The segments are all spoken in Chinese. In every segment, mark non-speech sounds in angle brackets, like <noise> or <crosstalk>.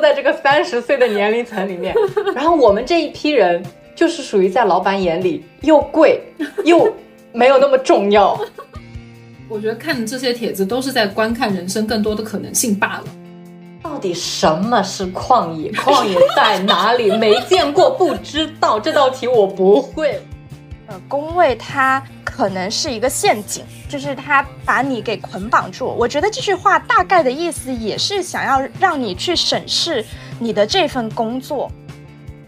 都在这个三十岁的年龄层里面，<laughs> 然后我们这一批人就是属于在老板眼里又贵又没有那么重要。<laughs> 我觉得看的这些帖子都是在观看人生更多的可能性罢了。到底什么是旷野？旷野在哪里？没见过，不知道。这道题我不会。呃，宫位它可能是一个陷阱，就是它把你给捆绑住。我觉得这句话大概的意思也是想要让你去审视你的这份工作。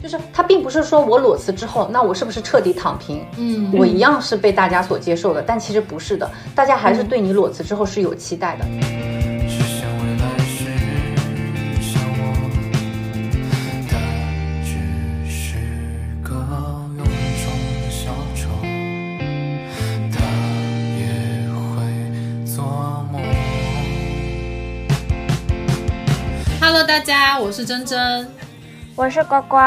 就是它并不是说我裸辞之后，那我是不是彻底躺平？嗯，我一样是被大家所接受的，但其实不是的，大家还是对你裸辞之后是有期待的。Hello，大家，我是珍珍。我是呱呱，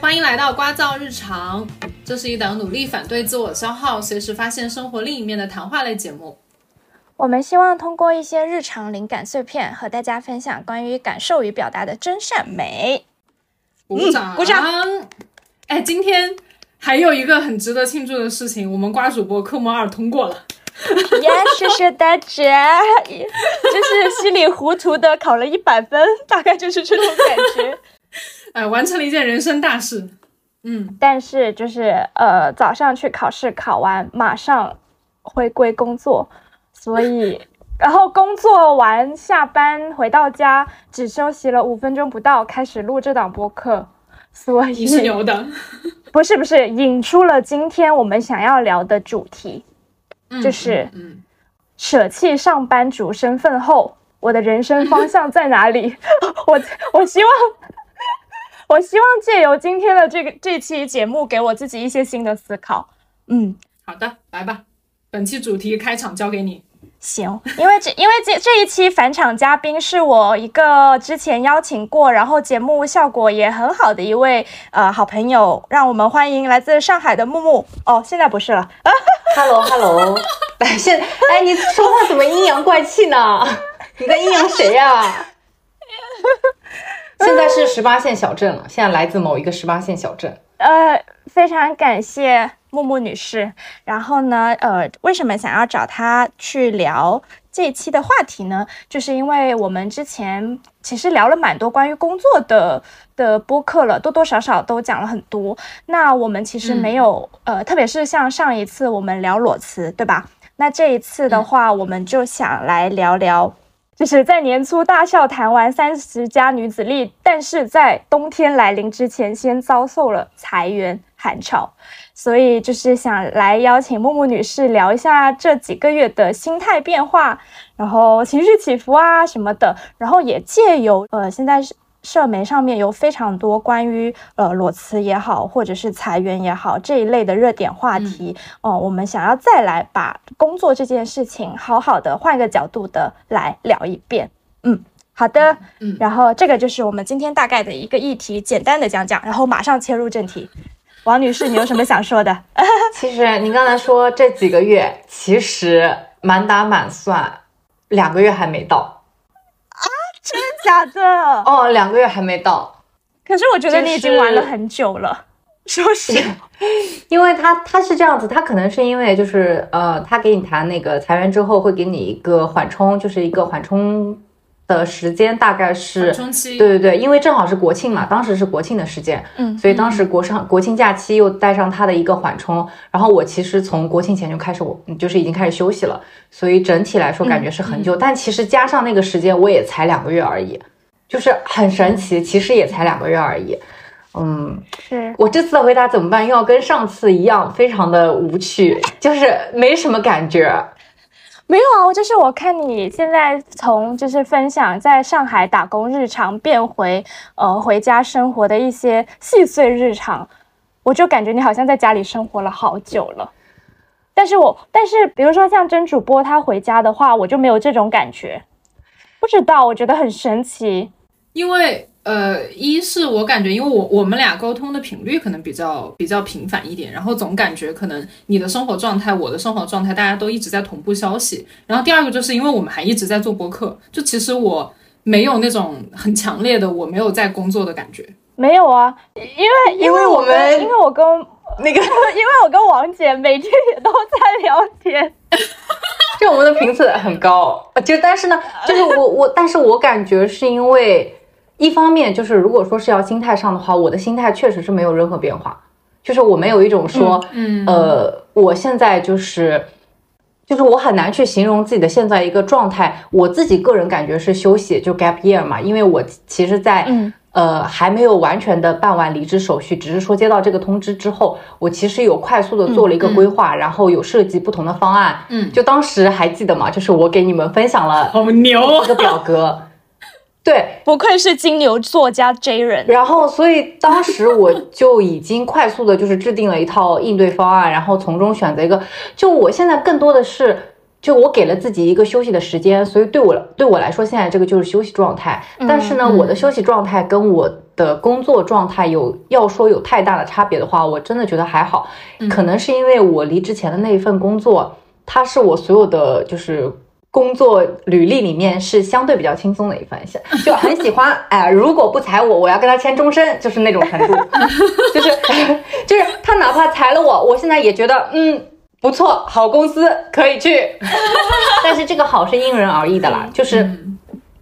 欢迎来到瓜噪日常。这是一档努力反对自我消耗、随时发现生活另一面的谈话类节目。我们希望通过一些日常灵感碎片，和大家分享关于感受与表达的真善美。鼓掌，鼓掌！哎，今天还有一个很值得庆祝的事情，我们瓜主播科目二通过了。<laughs> 耶，谢谢大家！<laughs> 就是稀里糊涂的考了一百分，大概就是这种感觉。哎，<laughs> 完成了一件人生大事，嗯，但是就是呃，早上去考试，考完马上回归工作，所以然后工作完下班回到家，只休息了五分钟不到，开始录这档播客，所以是牛的，不是不是，引出了今天我们想要聊的主题，就是嗯，舍弃上班族身份后，我的人生方向在哪里？<laughs> 我我希望。我希望借由今天的这个这期节目，给我自己一些新的思考。嗯，好的，来吧，本期主题开场交给你。行，因为这因为这这一期返场嘉宾是我一个之前邀请过，然后节目效果也很好的一位呃好朋友，让我们欢迎来自上海的木木。哦，现在不是了。Hello Hello，<laughs> 哎现哎你说话怎么阴阳怪气呢？你在阴阳谁呀？现在是十八线小镇了，现在来自某一个十八线小镇。呃，非常感谢木木女士。然后呢，呃，为什么想要找她去聊这一期的话题呢？就是因为我们之前其实聊了蛮多关于工作的的播客了，多多少少都讲了很多。那我们其实没有，呃，特别是像上一次我们聊裸辞，对吧？那这一次的话，我们就想来聊聊。就是在年初大笑谈完三十加女子力，但是在冬天来临之前，先遭受了裁员寒潮，所以就是想来邀请木木女士聊一下这几个月的心态变化，然后情绪起伏啊什么的，然后也借由呃现在是。社媒上面有非常多关于呃裸辞也好，或者是裁员也好这一类的热点话题哦，我们想要再来把工作这件事情好好的换一个角度的来聊一遍。嗯，好的，嗯，然后这个就是我们今天大概的一个议题，简单的讲讲，然后马上切入正题。王女士，你有什么想说的？<laughs> 其实您刚才说这几个月，其实满打满算两个月还没到。真的假的？哦，两个月还没到。可是我觉得你已经玩了很久了。说实话，<laughs> 因为他他是这样子，他可能是因为就是呃，他给你谈那个裁员之后，会给你一个缓冲，就是一个缓冲。的时间大概是，对对对，因为正好是国庆嘛，当时是国庆的时间，嗯，所以当时国上国庆假期又带上它的一个缓冲，然后我其实从国庆前就开始，我就是已经开始休息了，所以整体来说感觉是很久，但其实加上那个时间，我也才两个月而已，就是很神奇，其实也才两个月而已，嗯，是我这次的回答怎么办？又要跟上次一样，非常的无趣，就是没什么感觉。没有啊，我就是我看你现在从就是分享在上海打工日常变回呃回家生活的一些细碎日常，我就感觉你好像在家里生活了好久了。但是我但是比如说像真主播他回家的话，我就没有这种感觉。不知道，我觉得很神奇，因为。呃，一是我感觉，因为我我们俩沟通的频率可能比较比较频繁一点，然后总感觉可能你的生活状态，我的生活状态，大家都一直在同步消息。然后第二个就是因为我们还一直在做播客，就其实我没有那种很强烈的我没有在工作的感觉。没有啊，因为因为我们因为我跟那个，因为我跟王姐每天也都在聊天，就我们的频次很高。就但是呢，就是我我，但是我感觉是因为一方面就是如果说是要心态上的话，我的心态确实是没有任何变化。就是我没有一种说，嗯，呃，我现在就是，就是我很难去形容自己的现在一个状态。我自己个人感觉是休息，就 gap year 嘛，因为我其实，在呃还没有完全的办完离职手续，只是说接到这个通知之后，我其实有快速的做了一个规划，然后有设计不同的方案。嗯，就当时还记得嘛？就是我给你们分享了，好牛，这个表格。对，不愧是金牛座家 J 人。然后，所以当时我就已经快速的，就是制定了一套应对方案，然后从中选择一个。就我现在更多的是，就我给了自己一个休息的时间，所以对我对我来说，现在这个就是休息状态。但是呢，我的休息状态跟我的工作状态有要说有太大的差别的话，我真的觉得还好。可能是因为我离职前的那一份工作，它是我所有的就是。工作履历里面是相对比较轻松的一份，就很喜欢。<laughs> 哎，如果不裁我，我要跟他签终身，就是那种程度。<laughs> 就是 <laughs> 就是他哪怕裁了我，我现在也觉得嗯不错，好公司可以去。但是这个好是因人而异的啦，就是。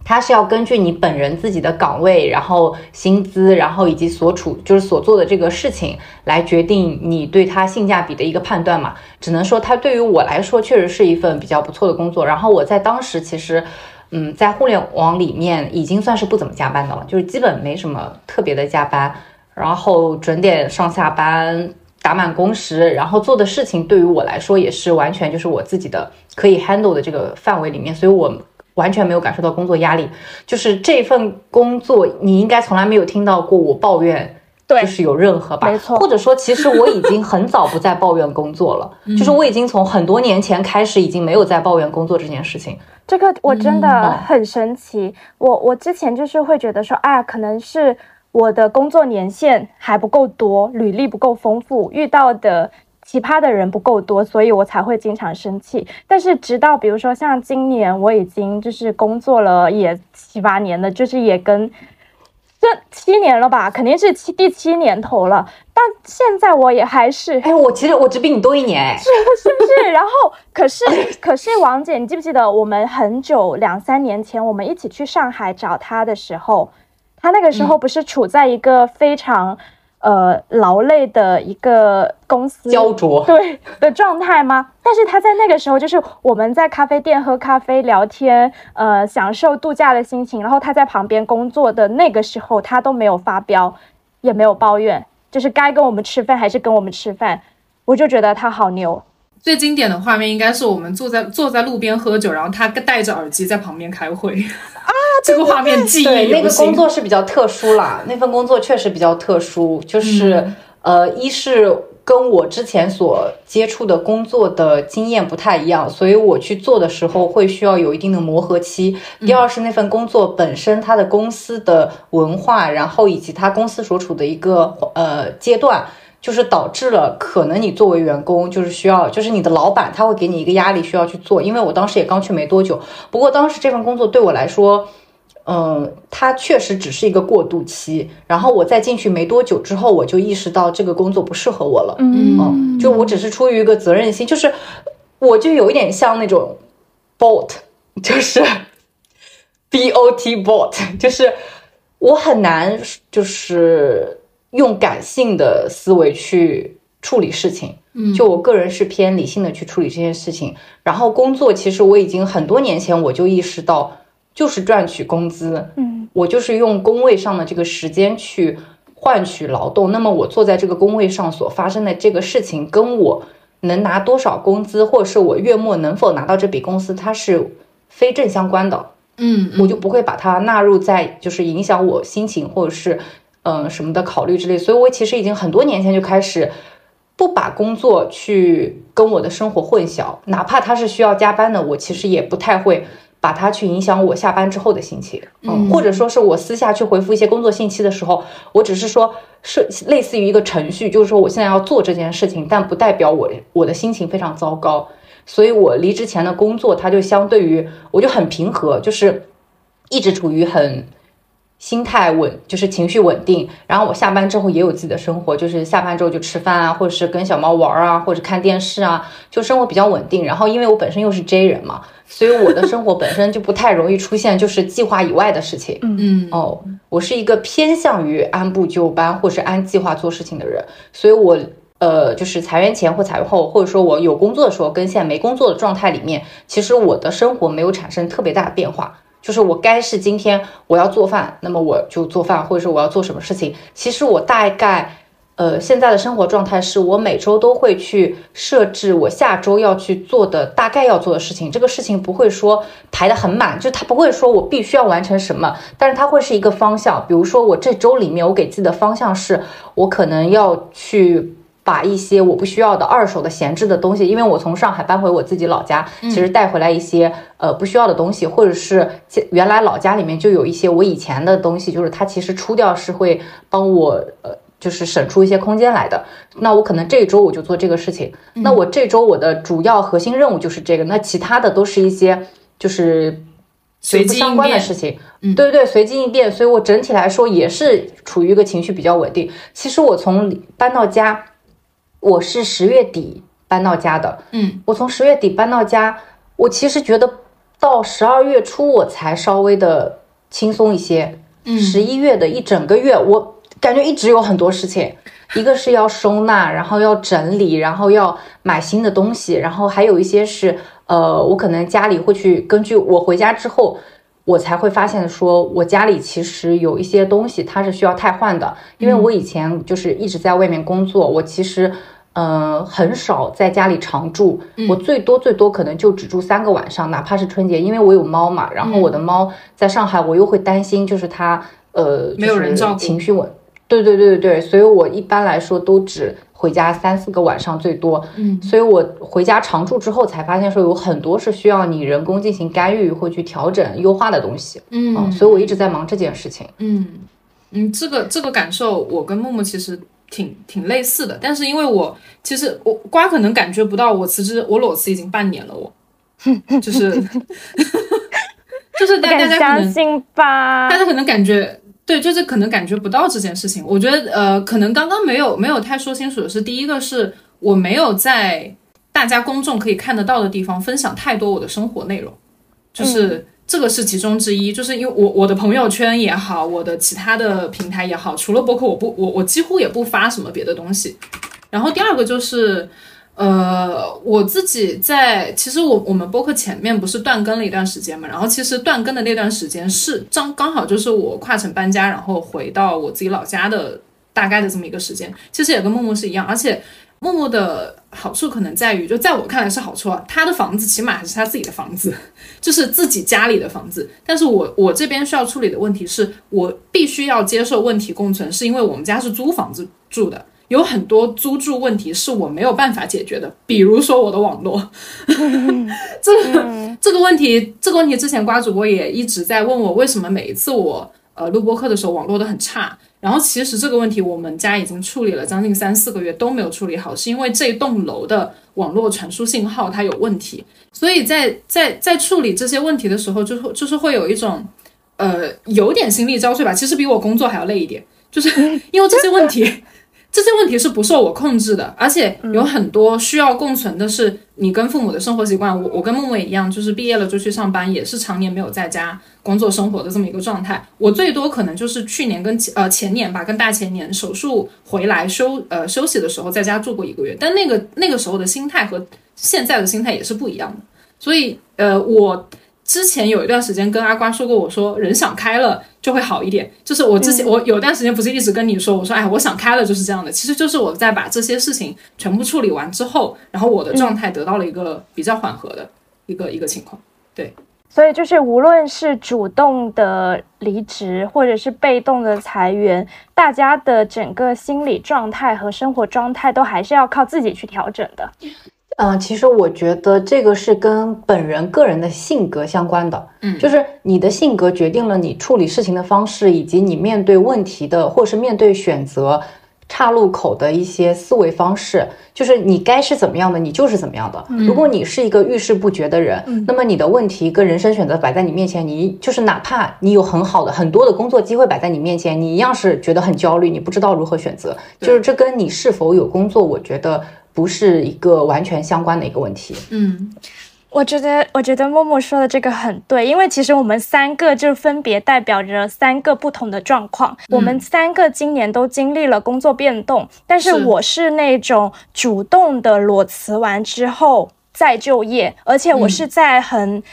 它是要根据你本人自己的岗位，然后薪资，然后以及所处就是所做的这个事情来决定你对它性价比的一个判断嘛。只能说它对于我来说确实是一份比较不错的工作。然后我在当时其实，嗯，在互联网里面已经算是不怎么加班的了，就是基本没什么特别的加班，然后准点上下班，打满工时，然后做的事情对于我来说也是完全就是我自己的可以 handle 的这个范围里面，所以我。完全没有感受到工作压力，就是这份工作，你应该从来没有听到过我抱怨，对，就是有任何吧，没错，或者说，其实我已经很早不再抱怨工作了，<laughs> 就是我已经从很多年前开始，已经没有在抱怨工作这件事情。这个我真的很神奇，我我之前就是会觉得说，哎呀，可能是我的工作年限还不够多，履历不够丰富，遇到的。奇葩的人不够多，所以我才会经常生气。但是直到比如说像今年，我已经就是工作了也七八年了，就是也跟这七年了吧，肯定是七第七年头了。但现在我也还是，哎，我其实我只比你多一年，哎，是是不是？<laughs> 然后可是可是王姐，你记不记得我们很久两三年前我们一起去上海找他的时候，他那个时候不是处在一个非常。呃，劳累的一个公司焦灼对的状态吗？但是他在那个时候，就是我们在咖啡店喝咖啡聊天，呃，享受度假的心情。然后他在旁边工作的那个时候，他都没有发飙，也没有抱怨，就是该跟我们吃饭还是跟我们吃饭。我就觉得他好牛。最经典的画面应该是我们坐在坐在路边喝酒，然后他戴着耳机在旁边开会啊，<laughs> 这个画面记忆对，那个工作是比较特殊啦，那份工作确实比较特殊，就是呃，一是跟我之前所接触的工作的经验不太一样，所以我去做的时候会需要有一定的磨合期。第二是那份工作本身它的公司的文化，然后以及它公司所处的一个呃阶段。就是导致了可能你作为员工就是需要，就是你的老板他会给你一个压力需要去做。因为我当时也刚去没多久，不过当时这份工作对我来说，嗯，它确实只是一个过渡期。然后我在进去没多久之后，我就意识到这个工作不适合我了。嗯，就我只是出于一个责任心，就是我就有一点像那种 bot，就是 b o t bot，就是我很难就是。用感性的思维去处理事情，嗯，就我个人是偏理性的去处理这件事情。然后工作，其实我已经很多年前我就意识到，就是赚取工资，嗯，我就是用工位上的这个时间去换取劳动。那么我坐在这个工位上所发生的这个事情，跟我能拿多少工资，或者是我月末能否拿到这笔工资，它是非正相关的，嗯，我就不会把它纳入在就是影响我心情或者是。嗯，什么的考虑之类，所以我其实已经很多年前就开始不把工作去跟我的生活混淆，哪怕他是需要加班的，我其实也不太会把它去影响我下班之后的心情。嗯，或者说是我私下去回复一些工作信息的时候，我只是说是类似于一个程序，就是说我现在要做这件事情，但不代表我我的心情非常糟糕。所以我离职前的工作，它就相对于我就很平和，就是。一直处于很。心态稳，就是情绪稳定。然后我下班之后也有自己的生活，就是下班之后就吃饭啊，或者是跟小猫玩啊，或者看电视啊，就生活比较稳定。然后因为我本身又是 J 人嘛，所以我的生活本身就不太容易出现就是计划以外的事情。嗯嗯哦，我是一个偏向于按部就班或是按计划做事情的人，所以我呃就是裁员前或裁员后，或者说我有工作的时候跟现在没工作的状态里面，其实我的生活没有产生特别大的变化。就是我该是今天我要做饭，那么我就做饭，或者说我要做什么事情。其实我大概，呃，现在的生活状态是我每周都会去设置我下周要去做的大概要做的事情。这个事情不会说排得很满，就它不会说我必须要完成什么，但是它会是一个方向。比如说我这周里面我给自己的方向是，我可能要去。把一些我不需要的二手的闲置的东西，因为我从上海搬回我自己老家，其实带回来一些呃不需要的东西，或者是原来老家里面就有一些我以前的东西，就是它其实出掉是会帮我呃就是省出一些空间来的。那我可能这周我就做这个事情，那我这周我的主要核心任务就是这个，那其他的都是一些就是随机相关的事情。对对对，随机应变，所以我整体来说也是处于一个情绪比较稳定。其实我从搬到家。我是十月底搬到家的，嗯，我从十月底搬到家，我其实觉得到十二月初我才稍微的轻松一些，嗯，十一月的一整个月，我感觉一直有很多事情，一个是要收纳，然后要整理，然后要买新的东西，然后还有一些是，呃，我可能家里会去根据我回家之后，我才会发现说，我家里其实有一些东西它是需要汰换的，因为我以前就是一直在外面工作，我其实。嗯，很少在家里常住，我最多最多可能就只住三个晚上，哪怕是春节，因为我有猫嘛。然后我的猫在上海，我又会担心，就是它呃，没有人照顾，情绪稳。对对对对对，所以我一般来说都只回家三四个晚上最多。嗯，所以我回家常住之后才发现，说有很多是需要你人工进行干预或去调整优化的东西。嗯，所以我一直在忙这件事情。嗯嗯，这个这个感受，我跟木木其实。挺挺类似的，但是因为我其实我瓜可能感觉不到，我辞职我裸辞已经半年了，我就是 <laughs> <laughs> 就是大家可能吧，大家可能感觉对，就是可能感觉不到这件事情。我觉得呃，可能刚刚没有没有太说清楚的是，第一个是我没有在大家公众可以看得到的地方分享太多我的生活内容，就是。这个是其中之一，就是因为我我的朋友圈也好，我的其他的平台也好，除了博客，我不我我几乎也不发什么别的东西。然后第二个就是，呃，我自己在其实我我们博客前面不是断更了一段时间嘛，然后其实断更的那段时间是刚刚好就是我跨城搬家，然后回到我自己老家的大概的这么一个时间，其实也跟默默是一样，而且。默默的好处可能在于，就在我看来是好处啊。他的房子起码还是他自己的房子，就是自己家里的房子。但是我我这边需要处理的问题是，我必须要接受问题共存，是因为我们家是租房子住的，有很多租住问题是我没有办法解决的。比如说我的网络，<laughs> 这个这个问题，这个问题之前瓜主播也一直在问我，为什么每一次我呃录播课的时候网络都很差。然后其实这个问题我们家已经处理了将近三四个月都没有处理好，是因为这栋楼的网络传输信号它有问题，所以在在在处理这些问题的时候，就是就是会有一种，呃，有点心力交瘁吧。其实比我工作还要累一点，就是 <laughs> 因为这些问题。这些问题是不受我控制的，而且有很多需要共存的是你跟父母的生活习惯。我我跟默默也一样，就是毕业了就去上班，也是常年没有在家工作生活的这么一个状态。我最多可能就是去年跟呃前年吧，跟大前年手术回来休呃休息的时候在家住过一个月，但那个那个时候的心态和现在的心态也是不一样的。所以呃我。之前有一段时间跟阿瓜说过，我说人想开了就会好一点。就是我之前我有段时间不是一直跟你说，我说哎，我想开了就是这样的。其实就是我在把这些事情全部处理完之后，然后我的状态得到了一个比较缓和的一个一个情况。对，所以就是无论是主动的离职，或者是被动的裁员，大家的整个心理状态和生活状态都还是要靠自己去调整的。嗯，其实我觉得这个是跟本人个人的性格相关的，嗯，就是你的性格决定了你处理事情的方式，以及你面对问题的或是面对选择岔路口的一些思维方式，就是你该是怎么样的，你就是怎么样的。如果你是一个遇事不决的人，那么你的问题跟人生选择摆在你面前，你就是哪怕你有很好的很多的工作机会摆在你面前，你一样是觉得很焦虑，你不知道如何选择。就是这跟你是否有工作，我觉得不是一个完全相关的一个问题。嗯。我觉得，我觉得默默说的这个很对，因为其实我们三个就分别代表着三个不同的状况。我们三个今年都经历了工作变动，但是我是那种主动的裸辞完之后再就业，而且我是在很。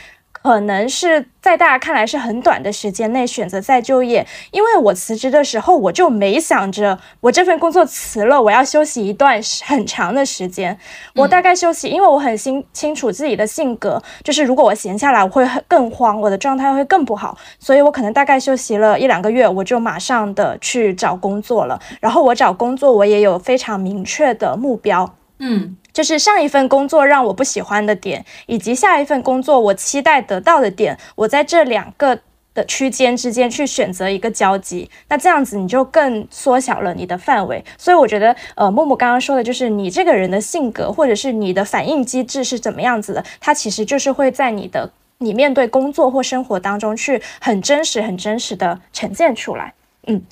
可能是在大家看来是很短的时间内选择再就业，因为我辞职的时候我就没想着我这份工作辞了，我要休息一段很长的时间。我大概休息，因为我很清清楚自己的性格，就是如果我闲下来，我会更慌，我的状态会更不好，所以我可能大概休息了一两个月，我就马上的去找工作了。然后我找工作，我也有非常明确的目标，嗯。就是上一份工作让我不喜欢的点，以及下一份工作我期待得到的点，我在这两个的区间之间去选择一个交集，那这样子你就更缩小了你的范围。所以我觉得，呃，木木刚刚说的就是你这个人的性格，或者是你的反应机制是怎么样子的，它其实就是会在你的你面对工作或生活当中去很真实、很真实的呈现出来。嗯。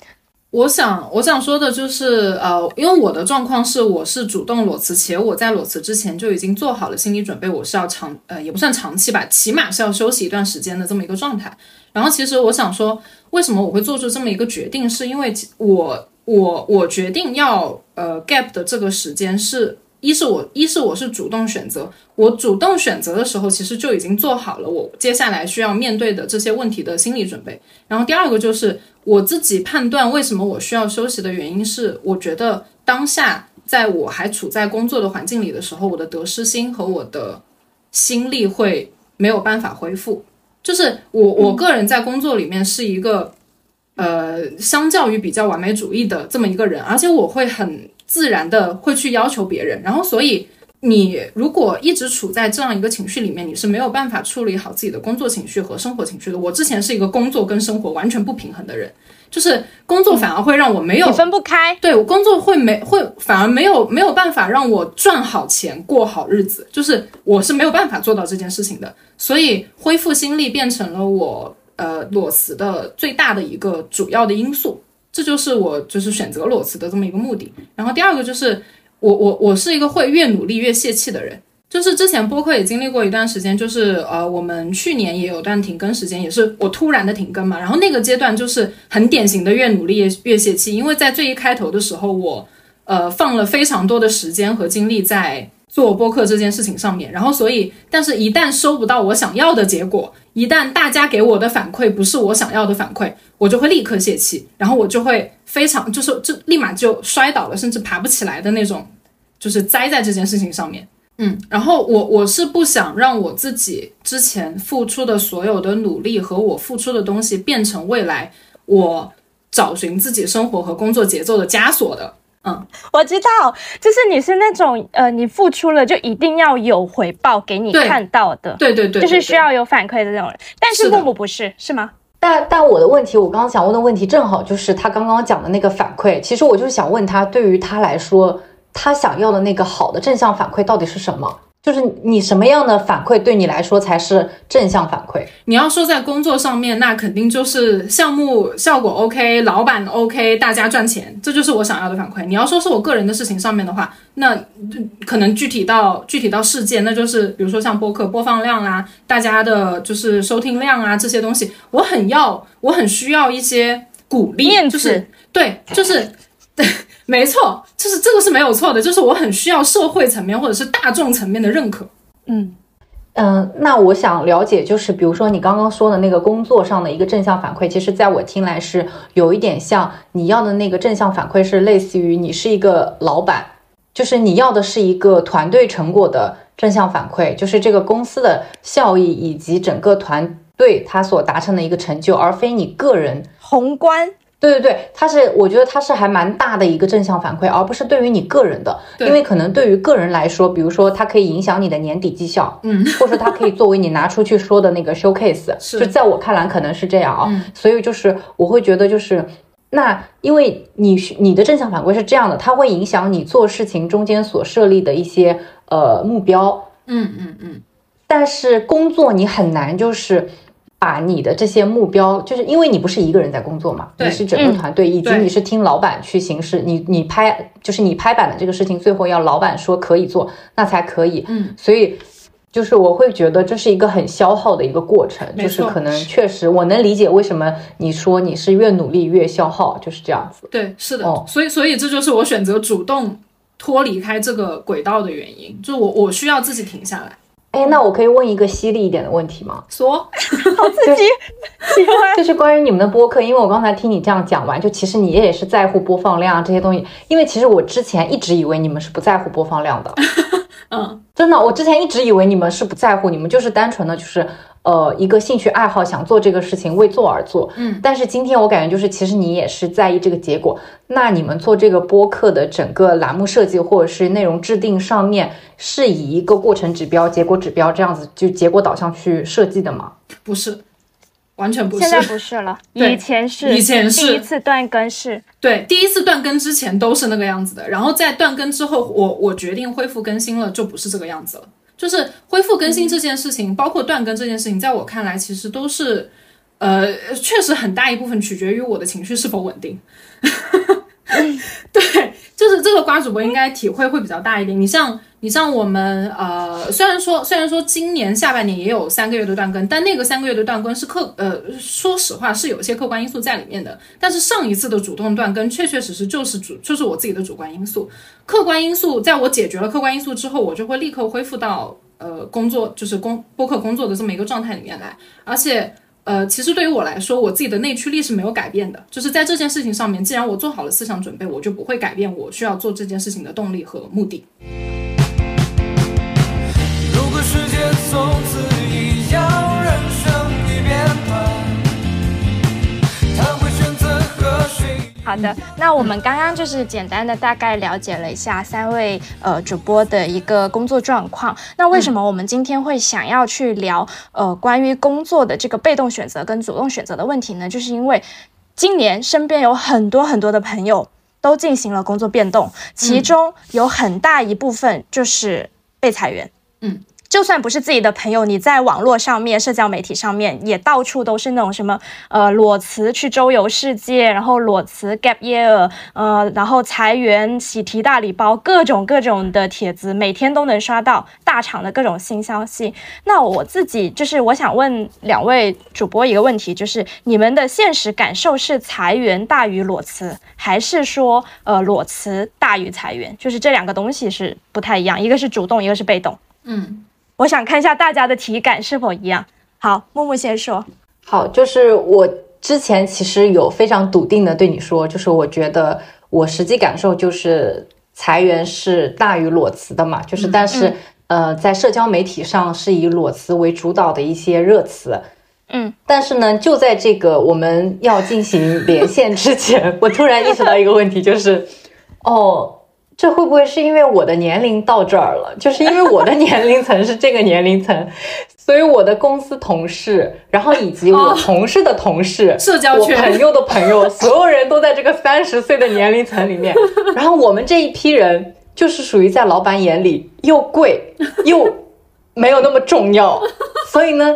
我想，我想说的就是，呃，因为我的状况是，我是主动裸辞，且我在裸辞之前就已经做好了心理准备，我是要长，呃，也不算长期吧，起码是要休息一段时间的这么一个状态。然后，其实我想说，为什么我会做出这么一个决定，是因为我，我，我决定要，呃，gap 的这个时间是。一是我，一是我是主动选择，我主动选择的时候，其实就已经做好了我接下来需要面对的这些问题的心理准备。然后第二个就是我自己判断为什么我需要休息的原因是，我觉得当下在我还处在工作的环境里的时候，我的得失心和我的心力会没有办法恢复。就是我我个人在工作里面是一个，呃，相较于比较完美主义的这么一个人，而且我会很。自然的会去要求别人，然后所以你如果一直处在这样一个情绪里面，你是没有办法处理好自己的工作情绪和生活情绪的。我之前是一个工作跟生活完全不平衡的人，就是工作反而会让我没有分不开，对我工作会没会反而没有没有办法让我赚好钱过好日子，就是我是没有办法做到这件事情的。所以恢复心力变成了我呃裸辞的最大的一个主要的因素。这就是我就是选择裸辞的这么一个目的。然后第二个就是我我我是一个会越努力越泄气的人。就是之前播客也经历过一段时间，就是呃我们去年也有段停更时间，也是我突然的停更嘛。然后那个阶段就是很典型的越努力越越泄气，因为在最一开头的时候，我呃放了非常多的时间和精力在。做播客这件事情上面，然后所以，但是一旦收不到我想要的结果，一旦大家给我的反馈不是我想要的反馈，我就会立刻泄气，然后我就会非常就是就立马就摔倒了，甚至爬不起来的那种，就是栽在这件事情上面。嗯，然后我我是不想让我自己之前付出的所有的努力和我付出的东西变成未来我找寻自己生活和工作节奏的枷锁的。嗯，我知道，就是你是那种呃，你付出了就一定要有回报给你看到的，对对对，就是需要有反馈的那种人。但是木木不是，是吗？但但我的问题，我刚刚想问的问题，正好就是他刚刚讲的那个反馈。其实我就是想问他，对于他来说，他想要的那个好的正向反馈到底是什么？就是你什么样的反馈对你来说才是正向反馈？你要说在工作上面，那肯定就是项目效果 OK，老板 OK，大家赚钱，这就是我想要的反馈。你要说是我个人的事情上面的话，那可能具体到具体到事件，那就是比如说像播客播放量啊，大家的就是收听量啊这些东西，我很要，我很需要一些鼓励，就是对，就是对。<laughs> 没错，就是这个是没有错的，就是我很需要社会层面或者是大众层面的认可。嗯嗯，那我想了解，就是比如说你刚刚说的那个工作上的一个正向反馈，其实在我听来是有一点像你要的那个正向反馈，是类似于你是一个老板，就是你要的是一个团队成果的正向反馈，就是这个公司的效益以及整个团队他所达成的一个成就，而非你个人宏观。对对对，它是，我觉得它是还蛮大的一个正向反馈，而不是对于你个人的，因为可能对于个人来说，比如说它可以影响你的年底绩效，嗯，或者说它可以作为你拿出去说的那个 showcase，<laughs> 是，就在我看来可能是这样啊，所以就是我会觉得就是那因为你你的正向反馈是这样的，它会影响你做事情中间所设立的一些呃目标。嗯嗯嗯。但是工作你很难就是把你的这些目标，就是因为你不是一个人在工作嘛，你是整个团队，以及你是听老板去行事。你你拍就是你拍板的这个事情，最后要老板说可以做，那才可以。嗯，所以。就是我会觉得这是一个很消耗的一个过程，就是可能确实我能理解为什么你说你是越努力越消耗，就是这样子。对，是的，哦所以所以这就是我选择主动脱离开这个轨道的原因，就我我需要自己停下来。哎，那我可以问一个犀利一点的问题吗？说，<laughs> 好刺激，喜欢。<laughs> 就是关于你们的播客，因为我刚才听你这样讲完，就其实你也是在乎播放量这些东西，因为其实我之前一直以为你们是不在乎播放量的。<laughs> 嗯，真的，我之前一直以为你们是不在乎，你们就是单纯的，就是呃一个兴趣爱好，想做这个事情，为做而做。嗯，但是今天我感觉就是，其实你也是在意这个结果。那你们做这个播客的整个栏目设计或者是内容制定上面，是以一个过程指标、结果指标这样子就结果导向去设计的吗？不是。完全不是，现在不是了。以前是，以前是第一次断更是，对，第一次断更之前都是那个样子的。然后在断更之后，我我决定恢复更新了，就不是这个样子了。就是恢复更新这件事情，包括断更这件事情，在我看来，其实都是，呃，确实很大一部分取决于我的情绪是否稳定。<laughs> 对，就是这个瓜主播应该体会会比较大一点。你像。你像我们，呃，虽然说虽然说今年下半年也有三个月的断更，但那个三个月的断更是客，呃，说实话是有些客观因素在里面的。但是上一次的主动断更，确确实实就是主，就是我自己的主观因素。客观因素在我解决了客观因素之后，我就会立刻恢复到，呃，工作就是工播客工作的这么一个状态里面来。而且，呃，其实对于我来说，我自己的内驱力是没有改变的。就是在这件事情上面，既然我做好了思想准备，我就不会改变我需要做这件事情的动力和目的。从此一样，人生已变他会选择和谁？好的，那我们刚刚就是简单的大概了解了一下三位呃主播的一个工作状况。那为什么我们今天会想要去聊呃关于工作的这个被动选择跟主动选择的问题呢？就是因为今年身边有很多很多的朋友都进行了工作变动，其中有很大一部分就是被裁员。嗯。就算不是自己的朋友，你在网络上面、社交媒体上面也到处都是那种什么呃裸辞去周游世界，然后裸辞 gap year，呃，然后裁员喜提大礼包，各种各种的帖子，每天都能刷到大厂的各种新消息。那我自己就是我想问两位主播一个问题，就是你们的现实感受是裁员大于裸辞，还是说呃裸辞大于裁员？就是这两个东西是不太一样，一个是主动，一个是被动。嗯。我想看一下大家的体感是否一样。好，木木先说。好，就是我之前其实有非常笃定的对你说，就是我觉得我实际感受就是裁员是大于裸辞的嘛，就是但是呃，在社交媒体上是以裸辞为主导的一些热词。嗯，但是呢，就在这个我们要进行连线之前，<laughs> 我突然意识到一个问题，就是哦。这会不会是因为我的年龄到这儿了？就是因为我的年龄层是这个年龄层，所以我的公司同事，然后以及我同事的同事，社交圈，我朋友的朋友，<laughs> 所有人都在这个三十岁的年龄层里面。然后我们这一批人，就是属于在老板眼里又贵又没有那么重要，所以呢。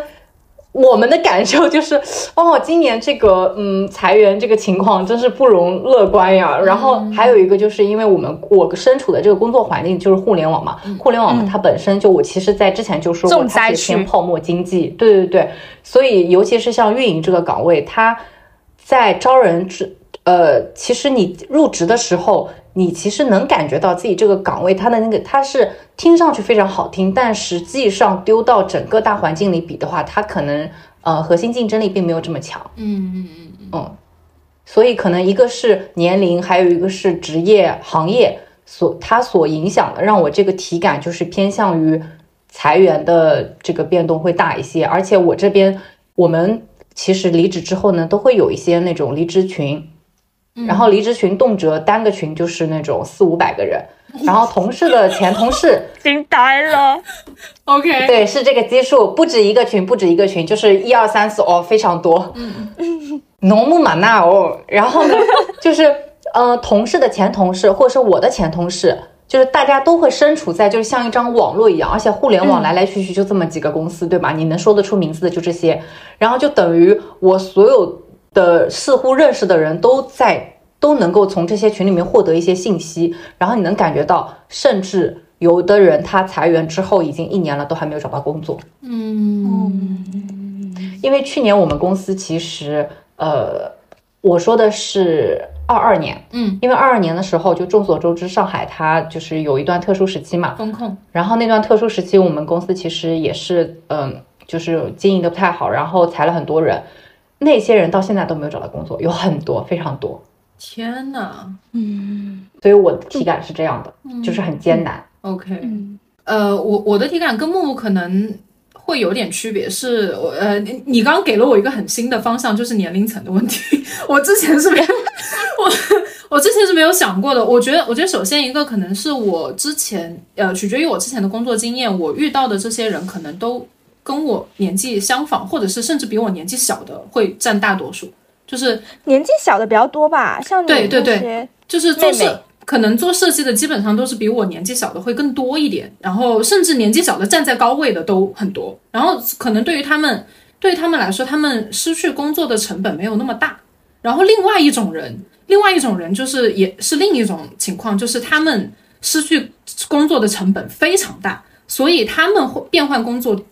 我们的感受就是，<laughs> 哦，今年这个嗯裁员这个情况真是不容乐观呀。然后还有一个就是因为我们我身处的这个工作环境就是互联网嘛，互联网它本身就我其实在之前就说过它是偏泡沫经济，对对对，所以尤其是像运营这个岗位，它在招人之呃，其实你入职的时候。你其实能感觉到自己这个岗位，它的那个它是听上去非常好听，但实际上丢到整个大环境里比的话，它可能呃核心竞争力并没有这么强。嗯嗯嗯嗯，所以可能一个是年龄，还有一个是职业行业所它所影响的，让我这个体感就是偏向于裁员的这个变动会大一些。而且我这边我们其实离职之后呢，都会有一些那种离职群。然后离职群动辄单个群就是那种四五百个人，<laughs> 然后同事的前同事，<laughs> 惊呆了。<laughs> OK，对，是这个基数，不止一个群，不止一个群，就是一二三四哦，非常多。嗯，浓木马纳哦，然后呢，就是呃，同事的前同事，或者是我的前同事，就是大家都会身处在就是像一张网络一样，而且互联网来来去去就这么几个公司，对吧？你能说得出名字的就这些，然后就等于我所有的似乎认识的人都在。都能够从这些群里面获得一些信息，然后你能感觉到，甚至有的人他裁员之后已经一年了，都还没有找到工作。嗯，因为去年我们公司其实，呃，我说的是二二年，嗯，因为二二年的时候，就众所周知，上海它就是有一段特殊时期嘛，风控，然后那段特殊时期，我们公司其实也是，嗯，就是经营的不太好，然后裁了很多人，那些人到现在都没有找到工作，有很多，非常多。天呐嗯所以我的体感是这样的，就是很艰难。，OK，嗯呃，我我的体感跟木木可能会有点区别，是我呃，你你刚刚给了我一个很新的方向，就是年龄层的问题。<laughs> 我之前是没有，<laughs> 我我之前是没有想过的。我觉得，我觉得首先一个可能是我之前呃，取决于我之前的工作经验，我遇到的这些人可能都跟我年纪相仿，或者是甚至比我年纪小的会占大多数。就是年纪小的比较多吧，像对对对就是做设可能做设计的基本上都是比我年纪小的会更多一点，然后甚至年纪小的站在高位的都很多，然后可能对于他们对于他们来说，他们失去工作的成本没有那么大。然后另外一种人，另外一种人就是也是另一种情况，就是他们失去工作的成本非常大，所以他们会变换工作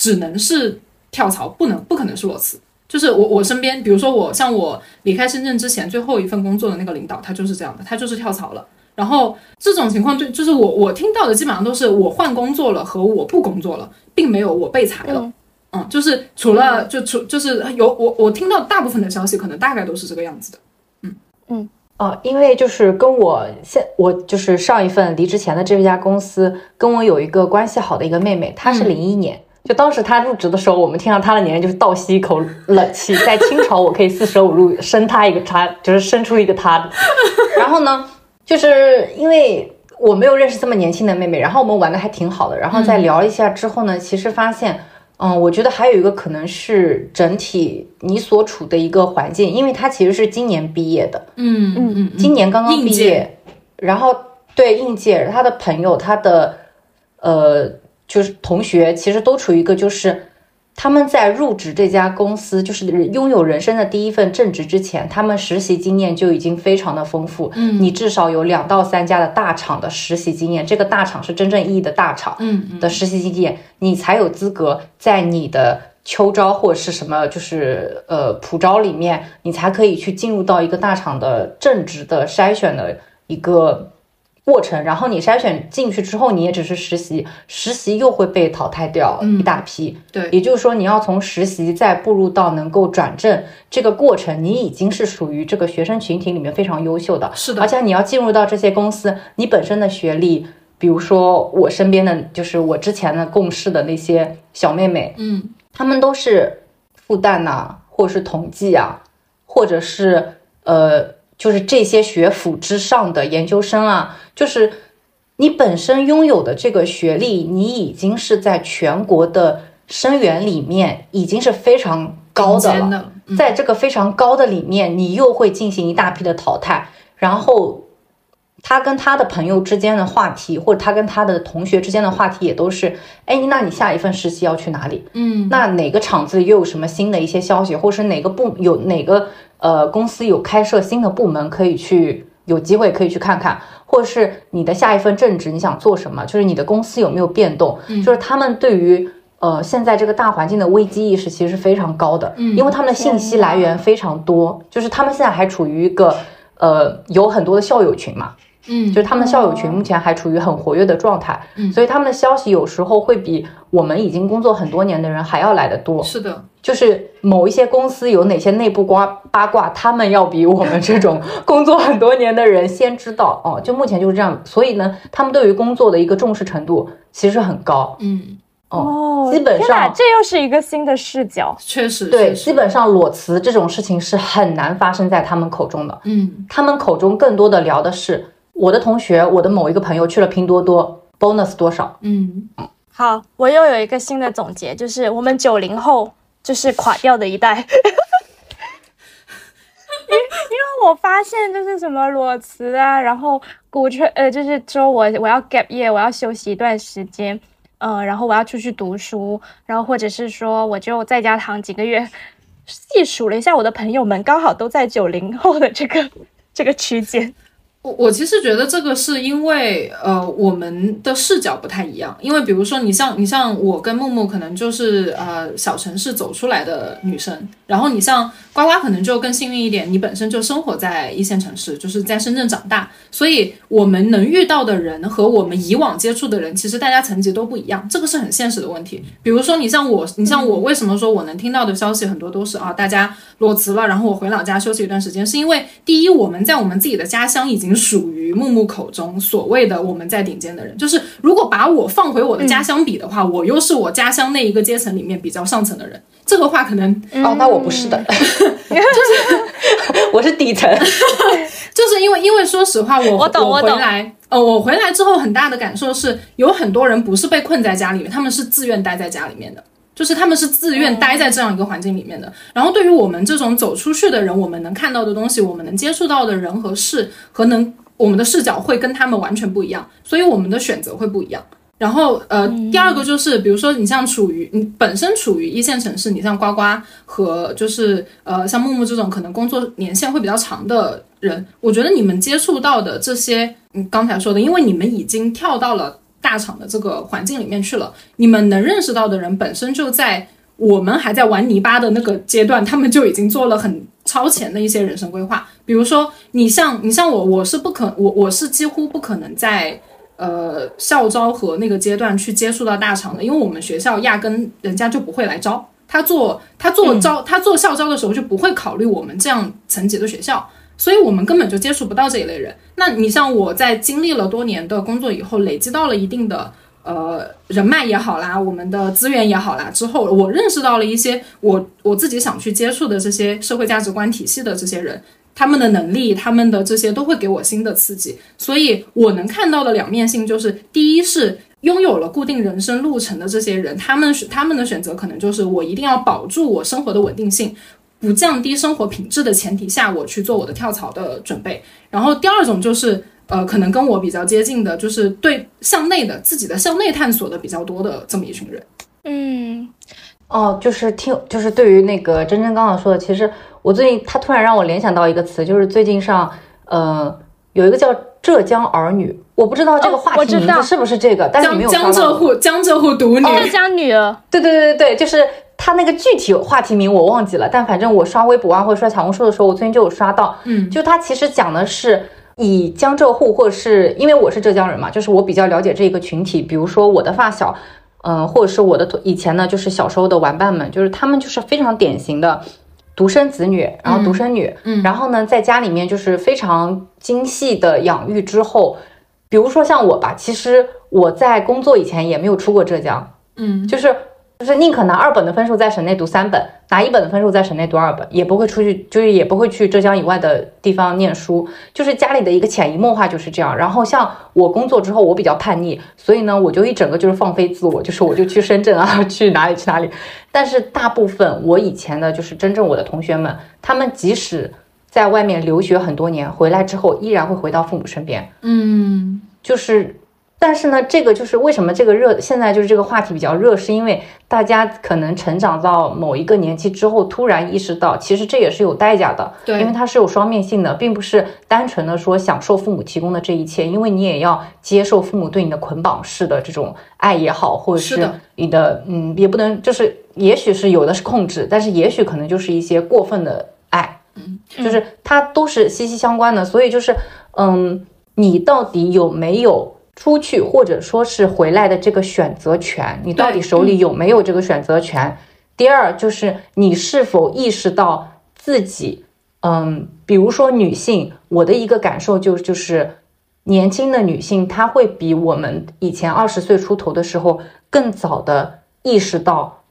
只能是跳槽，不能不可能是裸辞。就是我我身边，比如说我像我离开深圳之前最后一份工作的那个领导，他就是这样的，他就是跳槽了。然后这种情况对，就是我我听到的基本上都是我换工作了和我不工作了，并没有我被裁了。嗯嗯，就是除了就除就是有我我听到大部分的消息，可能大概都是这个样子的。嗯嗯哦，因为就是跟我现我就是上一份离职前的这家公司，跟我有一个关系好的一个妹妹，她是零一年，就当时他入职的时候，我们听到他的年龄就是倒吸一口冷气，<laughs> 在清朝我可以四舍五入生他一个他，就是生出一个他的。然后呢，就是因为我没有认识这么年轻的妹妹，然后我们玩的还挺好的，然后再聊一下之后呢，其实发现。嗯，我觉得还有一个可能是整体你所处的一个环境，因为他其实是今年毕业的，嗯嗯嗯，今年刚刚毕业，然后对应届，他的朋友，他的呃，就是同学，其实都处于一个就是他们在入职这家公司，就是拥有人生的第一份正职之前，他们实习经验就已经非常的丰富。嗯，你至少有两到三家的大厂的实习经验，这个大厂是真正意义的大厂。嗯的实习经验，你才有资格在你的秋招或者是什么，就是呃普招里面，你才可以去进入到一个大厂的正职的筛选的一个过程。然后你筛选进去之后，你也只是实习，实习又会被淘汰掉一大批。对也就是说，你要从实习再步入到能够转正这个过程，你已经是属于这个学生群体里面非常优秀的。是的而且你要进入到这些公司，你本身的学历。比如说我身边的就是我之前的共事的那些小妹妹，嗯，她们都是复旦呐、或者是同济啊，或者是呃，就是这些学府之上的研究生啊，就是你本身拥有的这个学历，你已经是在全国的生源里面已经是非常高的了。在这个非常高的里面，你又会进行一大批的淘汰，然后他跟他的朋友之间的话题，或者他跟他的同学之间的话题，也都是，哎，那你下一份实习要去哪里？嗯，那哪个厂子又有什么新的一些消息，或是哪个部有哪个呃公司有开设新的部门可以去有机会可以去看看，或者是你的下一份正职你想做什么，就是你的公司有没有变动，就是他们对于。呃，现在这个大环境的危机意识其实是非常高的，因为他们的信息来源非常多，就是他们现在还处于一个呃有很多的校友群嘛，嗯。就是他们的校友群目前还处于很活跃的状态，嗯。所以他们的消息有时候会比我们已经工作很多年的人还要来得多。是的，就是某一些公司有哪些内部瓜八卦，他们要比我们这种工作很多年的人先知道哦。就目前就是这样，所以呢，他们对于工作的一个重视程度其实很高。嗯哦，基本上这又是一个新的视角。确实，对，基本上裸辞这种事情是很难发生在他们口中的。嗯，他们口中更多的聊的是我的同学，我的某一个朋友去了拼多多，bonus 多少？嗯，好，我又有一个新的总结，就是我们九零后就是垮掉的一代。因 <laughs> 为因为我发现就是什么裸辞啊，然后鼓吹呃，就是说我我要 gap year，我要休息一段时间，呃，然后我要出去读书，然后或者是说我就在家躺几个月。细数了一下我的朋友们，刚好都在九零后的这个这个区间。我我其实觉得这个是因为呃我们的视角不太一样，因为比如说你像你像我跟木木可能就是呃小城市走出来的女生，然后你像呱呱可能就更幸运一点，你本身就生活在一线城市，就是在深圳长大，所以我们能遇到的人和我们以往接触的人，其实大家层级都不一样，这个是很现实的问题。比如说你像我，你像我为什么说我能听到的消息很多都是啊大家裸辞了，然后我回老家休息一段时间，是因为第一我们在我们自己的家乡已经属于木木口中所谓的我们在顶尖的人，就是如果把我放回我的家乡比的话，我又是我家乡那一个阶层里面比较上层的人。这个话可能哦，那我不是的，<laughs> 就是我是底层。<laughs> 就是因为因为说实话，我我懂我懂回来，呃，我回来之后很大的感受是，有很多人不是被困在家里面，他们是自愿待在家里面的。就是他们是自愿待在这样一个环境里面的。然后对于我们这种走出去的人，我们能看到的东西，我们能接触到的人和事，和能我们的视角会跟他们完全不一样，所以我们的选择会不一样。然后呃，第二个就是，比如说你像处于你本身处于一线城市，你像呱呱和就是呃像木木这种可能工作年限会比较长的人，我觉得你们接触到的这些，嗯，刚才说的，因为你们已经跳到了大厂的这个环境里面去了，你们能认识到的人本身就在我们还在玩泥巴的那个阶段，他们就已经做了很超前的一些人生规划。比如说，你像你像我，我是不可我我是几乎不可能在呃校招和那个阶段去接触到大厂的，因为我们学校压根人家就不会来招。他做他做招、他做校招的时候就不会考虑我们这样层级的学校，所以我们根本就接触不到这一类人。那你像我在经历了多年的工作以后，累积到了一定的呃人脉也好啦，我们的资源也好啦，之后我认识到了一些我我自己想去接触的这些社会价值观体系的这些人。他们的能力，他们的这些都会给我新的刺激，所以我能看到的两面性就是，第一是拥有了固定人生路程的这些人，他们他们的选择可能就是我一定要保住我生活的稳定性，不降低生活品质的前提下，我去做我的跳槽的准备。然后第二种就是，呃，可能跟我比较接近的，就是对向内的自己的向内探索的比较多的这么一群人。嗯，哦，就是听，就是对于那个真真刚刚说的，其实我最近他突然让我联想到一个词，就是最近上，呃，有一个叫浙江儿女，我不知道这个哦话题名字是不是这个，但是江没有刷江浙沪江浙沪独女，浙江女儿，对对对对对，就是他那个具体话题名我忘记了，但反正我刷微博啊或者刷小红书的时候，我最近就有刷到，嗯，就他其实讲的是以江浙沪或者是因为我是浙江人嘛，就是我比较了解这一个群体，比如说我的发小，嗯、或者是我的以前呢就是小时候的玩伴们，就是他们就是非常典型的。独生子女，然后独生女，嗯。然后呢，在家里面就是非常精细的养育之后，比如说像我吧，其实我在工作以前也没有出过浙江，嗯，就是就是宁可拿二本的分数在省内读三本，拿一本的分数在省内读二本，也不会出去，就是也不会去浙江以外的地方念书。就是家里的一个潜移默化就是这样。然后像我工作之后，我比较叛逆，所以呢，我就一整个就是放飞自我，就是我就去深圳啊，<laughs> 去哪里去哪里。但是大部分我以前的就是真正我的同学们，他们即使在外面留学很多年，回来之后依然会回到父母身边。嗯，就是，但是呢，这个就是为什么这个热现在就是这个话题比较热，是因为大家可能成长到某一个年纪之后，突然意识到，其实这也是有代价的，对因为它是有双面性的，并不是单纯的说享受父母提供的这一切，因为你也要接受父母对你的捆绑式的这种爱也好，或者是你的嗯，也不能就是，也许是有的是控制，但是也许可能就是一些过分的爱，嗯，就是它都是息息相关的，所以就是嗯，你到底有没有出去或者说是回来的这个选择权？你到底手里有没有这个选择权？第二就是你是否意识到自己，嗯，比如说女性，我的一个感受就就是。年轻的女性，她会比我们以前二十岁出头的时候更早的意识到，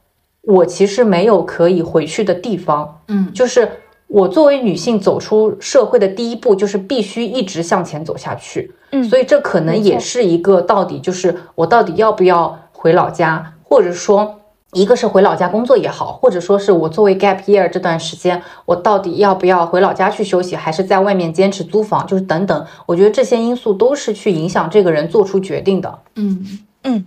我其实没有可以回去的地方。嗯，就是我作为女性走出社会的第一步，就是必须一直向前走下去。嗯所以这可能也是一个到底，就是我到底要不要回老家，或者说。一个是回老家工作也好，或者说是我作为 gap year 这段时间，我到底要不要回老家去休息，还是在外面坚持租房，就是等等，我觉得这些因素都是去影响这个人做出决定的。嗯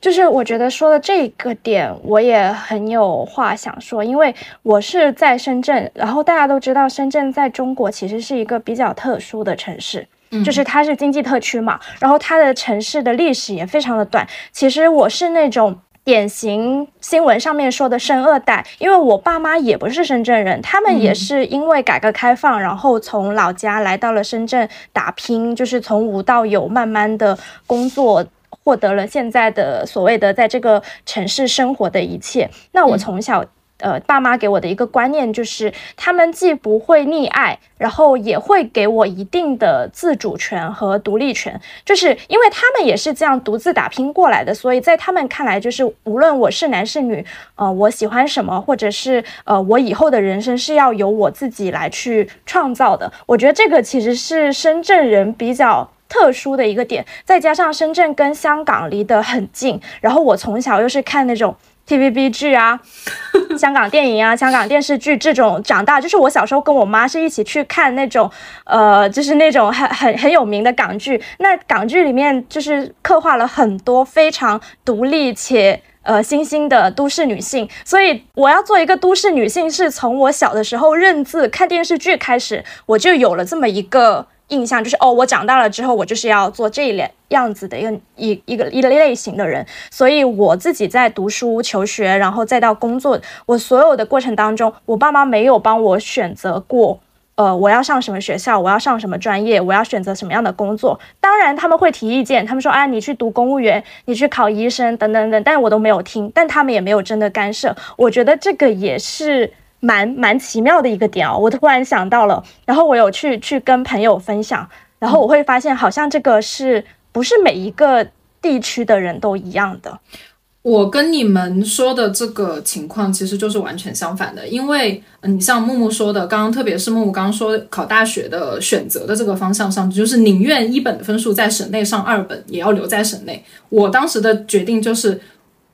就是我觉得说的这个点，我也很有话想说，因为我是在深圳，然后大家都知道，深圳在中国其实是一个比较特殊的城市。就是它是经济特区嘛，然后它的城市的历史也非常的短。其实我是那种典型新闻上面说的生二代，因为我爸妈也不是深圳人，他们也是因为改革开放，然后从老家来到了深圳打拼，就是从无到有，慢慢的工作。获得了现在的所谓的在这个城市生活的一切。那我从小，呃，爸妈给我的一个观念就是，他们既不会溺爱，然后也会给我一定的自主权和独立权。就是因为他们也是这样独自打拼过来的，所以在他们看来，就是无论我是男是女，呃，我喜欢什么，或者是呃，我以后的人生是要由我自己来去创造的。我觉得这个其实是深圳人比较。特殊的一个点，再加上深圳跟香港离得很近，然后我从小又是看那种 TVB 剧啊、<laughs> 香港电影啊、香港电视剧这种长大，就是我小时候跟我妈是一起去看那种，呃，就是那种很很很有名的港剧。那港剧里面就是刻画了很多非常独立且。呃，新兴的都市女性，所以我要做一个都市女性，是从我小的时候认字、看电视剧开始，我就有了这么一个印象，就是哦，我长大了之后，我就是要做这一类样子的一个一一个一类型的人。所以我自己在读书、求学，然后再到工作，我所有的过程当中，我爸妈没有帮我选择过。呃，我要上什么学校？我要上什么专业？我要选择什么样的工作？当然他们会提意见，他们说，哎，你去读公务员，你去考医生，等等等，但我都没有听，但他们也没有真的干涉。我觉得这个也是蛮蛮奇妙的一个点哦。我突然想到了，然后我有去去跟朋友分享，然后我会发现，好像这个是不是每一个地区的人都一样的？我跟你们说的这个情况其实就是完全相反的，因为，嗯，你像木木说的，刚刚特别是木木刚刚说考大学的选择的这个方向上，就是宁愿一本的分数在省内上二本，也要留在省内。我当时的决定就是，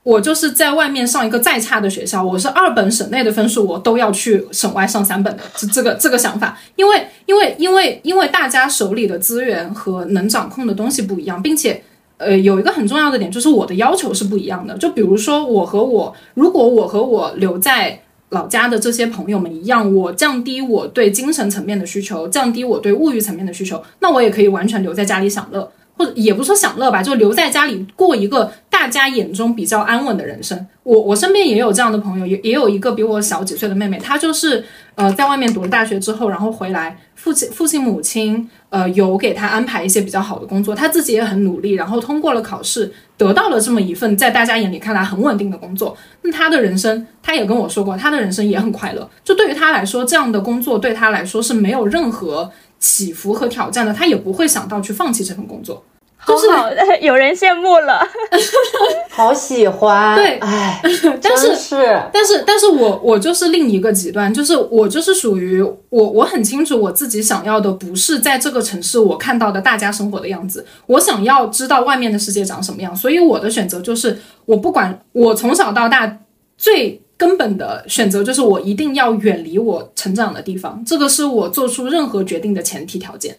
我就是在外面上一个再差的学校，我是二本省内的分数，我都要去省外上三本的，这这个这个想法，因为因为因为因为大家手里的资源和能掌控的东西不一样，并且。呃，有一个很重要的点就是我的要求是不一样的。就比如说，我和我如果我和我留在老家的这些朋友们一样，我降低我对精神层面的需求，降低我对物欲层面的需求，那我也可以完全留在家里享乐，或者也不说享乐吧，就留在家里过一个大家眼中比较安稳的人生。我我身边也有这样的朋友，也也有一个比我小几岁的妹妹，她就是呃在外面读了大学之后，然后回来，父亲父亲母亲。呃，有给她安排一些比较好的工作，她自己也很努力，然后通过了考试，得到了这么一份在大家眼里看来很稳定的工作。那她的人生，她也跟我说过，她的人生也很快乐。就对于她来说，这样的工作对她来说是没有任何起伏和挑战的，她也不会想到去放弃这份工作。就是 <laughs> 有人羡慕了，<laughs> 好喜欢。对，哎，<laughs> 但是是，但是，但是我我就是另一个极端，就是我就是属于我，我很清楚我自己想要的不是在这个城市我看到的大家生活的样子，我想要知道外面的世界长什么样，所以我的选择就是我不管我从小到大最。根本的选择就是我一定要远离我成长的地方，这个是我做出任何决定的前提条件。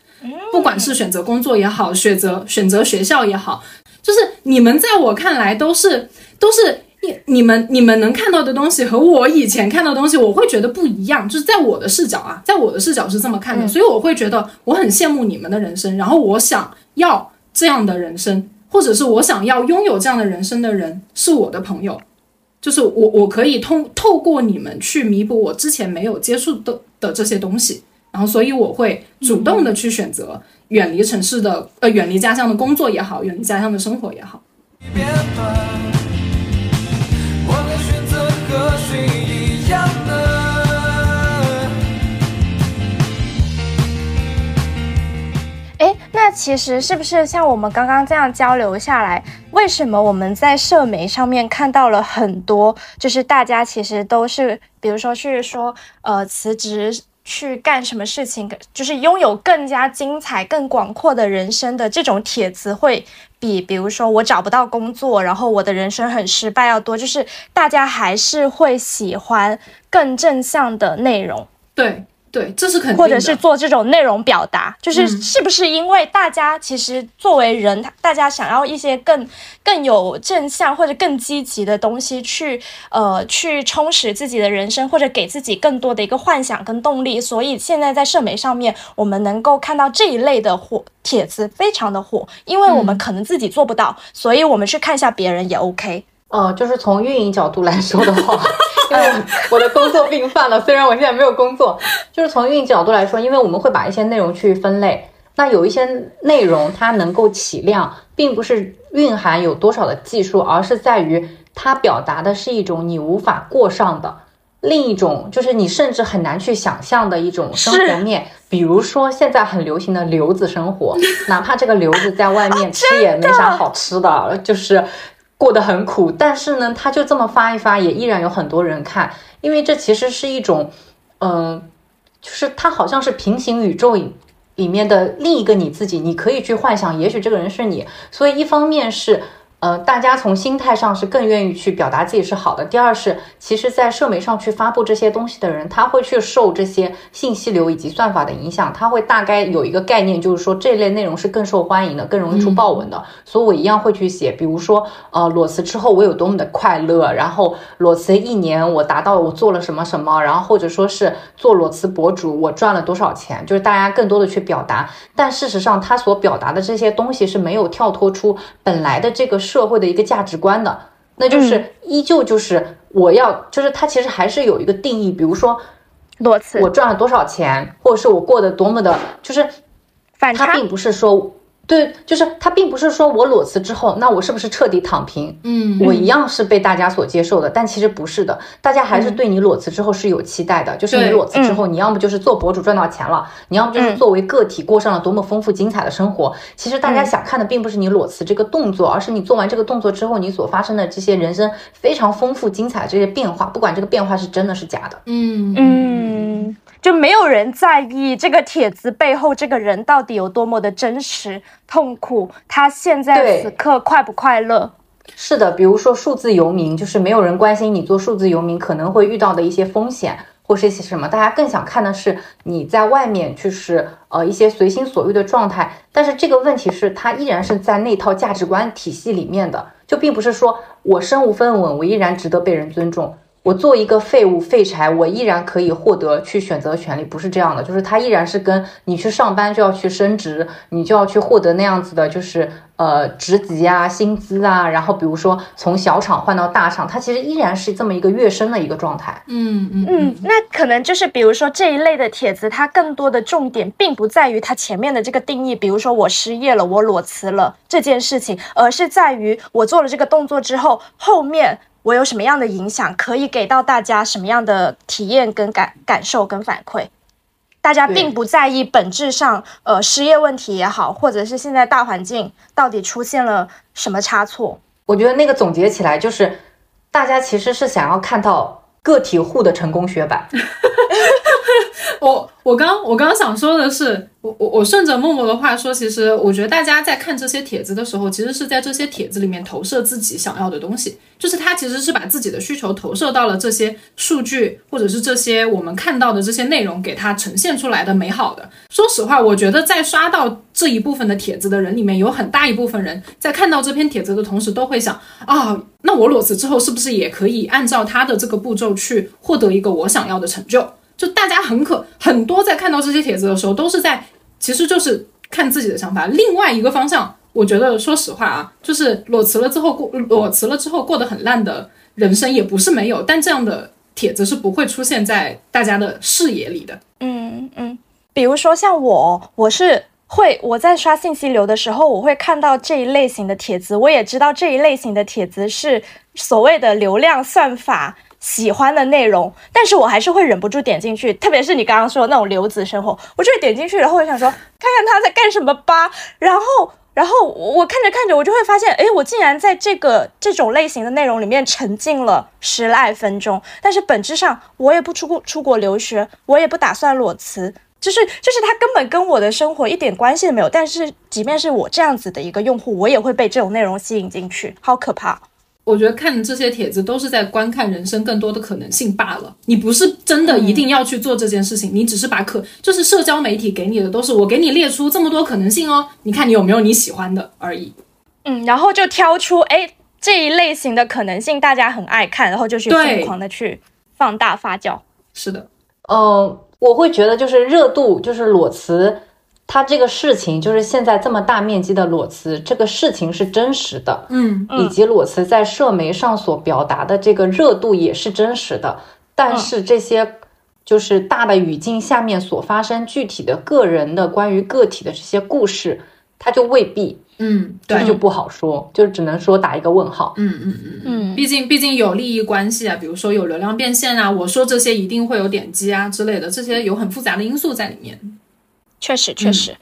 不管是选择工作也好，选择选择学校也好，就是你们在我看来都是都是你你们你们能看到的东西和我以前看到的东西，我会觉得不一样。就是在我的视角啊，在我的视角是这么看的，所以我会觉得我很羡慕你们的人生，然后我想要这样的人生，或者是我想要拥有这样的人生的人是我的朋友。就是我，我可以通透过你们去弥补我之前没有接触的的这些东西，然后所以我会主动的去选择远离城市的，呃，远离家乡的工作也好，远离家乡的生活也好。哎，那其实是不是像我们刚刚这样交流下来，为什么我们在社媒上面看到了很多，就是大家其实都是，比如说去说，呃，辞职去干什么事情，就是拥有更加精彩、更广阔的人生的这种帖子，会比比如说我找不到工作，然后我的人生很失败要多，就是大家还是会喜欢更正向的内容。对。对，这是肯定的，或者是做这种内容表达，就是是不是因为大家其实作为人，大家想要一些更更有正向或者更积极的东西去呃去充实自己的人生，或者给自己更多的一个幻想跟动力，所以现在在社媒上面，我们能够看到这一类的火帖子非常的火，因为我们可能自己做不到，所以我们去看一下别人也 OK。呃，就是从运营角度来说的话，因为我的工作病犯了，虽然我现在没有工作，就是从运营角度来说，因为我们会把一些内容去分类，那有一些内容它能够起量，并不是蕴含有多少的技术，而是在于它表达的是一种你无法过上的另一种，就是你甚至很难去想象的一种生活面，比如说现在很流行的留子生活，哪怕这个留子在外面 <laughs> 吃也没啥好吃的，就是。过得很苦，但是呢，他就这么发一发，也依然有很多人看，因为这其实是一种，嗯，就是他好像是平行宇宙里面的另一个你自己，你可以去幻想，也许这个人是你，所以一方面是。呃，大家从心态上是更愿意去表达自己是好的。第二是，其实，在社媒上去发布这些东西的人，他会去受这些信息流以及算法的影响，他会大概有一个概念，就是说这类内容是更受欢迎的，更容易出爆文的。所以我一样会去写，比如说，呃，裸辞之后我有多么的快乐，然后裸辞一年我达到我做了什么什么，然后或者说是做裸辞博主我赚了多少钱，就是大家更多的去表达。但事实上，他所表达的这些东西是没有跳脱出本来的这个。社会的一个价值观的，那就是依旧就是我要，就是它其实还是有一个定义，比如说我赚了多少钱，或者是我过得多么的，就是反差，并不是说。对，就是他并不是说我裸辞之后，那我是不是彻底躺平？嗯，我一样是被大家所接受的，但其实不是的，大家还是对你裸辞之后是有期待的。就是你裸辞之后，你要么就是做博主赚到钱了，你要么就是作为个体过上了多么丰富精彩的生活。其实大家想看的并不是你裸辞这个动作，而是你做完这个动作之后，你所发生的这些人生非常丰富精彩的这些变化，不管这个变化是真的是假的。嗯嗯。就没有人在意这个帖子背后这个人到底有多么的真实痛苦，他现在此刻快不快乐？是的，比如说数字游民，就是没有人关心你做数字游民可能会遇到的一些风险或是一些什么，大家更想看的是你在外面就是呃一些随心所欲的状态。但是这个问题是，它依然是在那套价值观体系里面的，就并不是说我身无分文，我依然值得被人尊重。我做一个废物废柴，我依然可以获得去选择权利，不是这样的，就是他依然是跟你去上班就要去升职，你就要去获得那样子的，就是呃职级啊、薪资啊，然后比如说从小厂换到大厂，它其实依然是这么一个跃升的一个状态。嗯嗯嗯，那可能就是比如说这一类的帖子，它更多的重点并不在于它前面的这个定义，比如说我失业了，我裸辞了这件事情，而是在于我做了这个动作之后，后面。我有什么样的影响，可以给到大家什么样的体验跟感感受跟反馈？大家并不在意本质上，呃，失业问题也好，或者是现在大环境到底出现了什么差错。我觉得那个总结起来就是，大家其实是想要看到个体户的成功学版。<laughs> 我我刚我刚刚想说的是，我我我顺着默默的话说，其实我觉得大家在看这些帖子的时候，其实是在这些帖子里面投射自己想要的东西，就是他其实是把自己的需求投射到了这些数据或者是这些我们看到的这些内容给他呈现出来的美好的。说实话，我觉得在刷到这一部分的帖子的人里面，有很大一部分人在看到这篇帖子的同时，都会想啊，那我裸辞之后是不是也可以按照他的这个步骤去获得一个我想要的成就？就大家很可很多在看到这些帖子的时候，都是在其实就是看自己的想法。另外一个方向，我觉得说实话啊，就是裸辞了之后过裸辞了之后过得很烂的人生也不是没有，但这样的帖子是不会出现在大家的视野里的。嗯嗯，比如说像我，我是会我在刷信息流的时候，我会看到这一类型的帖子，我也知道这一类型的帖子是所谓的流量算法。喜欢的内容，但是我还是会忍不住点进去，特别是你刚刚说的那种留子生活，我就会点进去，然后我想说看看他在干什么吧，然后，然后我看着看着，我就会发现，哎，我竟然在这个这种类型的内容里面沉浸了十来分钟，但是本质上我也不出国出国留学，我也不打算裸辞，就是就是它根本跟我的生活一点关系都没有，但是即便是我这样子的一个用户，我也会被这种内容吸引进去，好可怕。我觉得看这些帖子都是在观看人生更多的可能性罢了。你不是真的一定要去做这件事情，你只是把可就是社交媒体给你的都是我给你列出这么多可能性哦，你看你有没有你喜欢的而已。嗯，然后就挑出哎这一类型的可能性大家很爱看，然后就去疯狂的去放大发酵。是的，嗯，我会觉得就是热度就是裸辞。它这个事情就是现在这么大面积的裸辞，这个事情是真实的，嗯，以及裸辞在社媒上所表达的这个热度也是真实的。但是这些就是大的语境下面所发生具体的个人的关于个体的这些故事，它就未必，嗯，对，就不好说，就只能说打一个问号。嗯嗯嗯嗯，毕竟毕竟有利益关系啊，比如说有流量变现啊，我说这些一定会有点击啊之类的，这些有很复杂的因素在里面。确实，确实。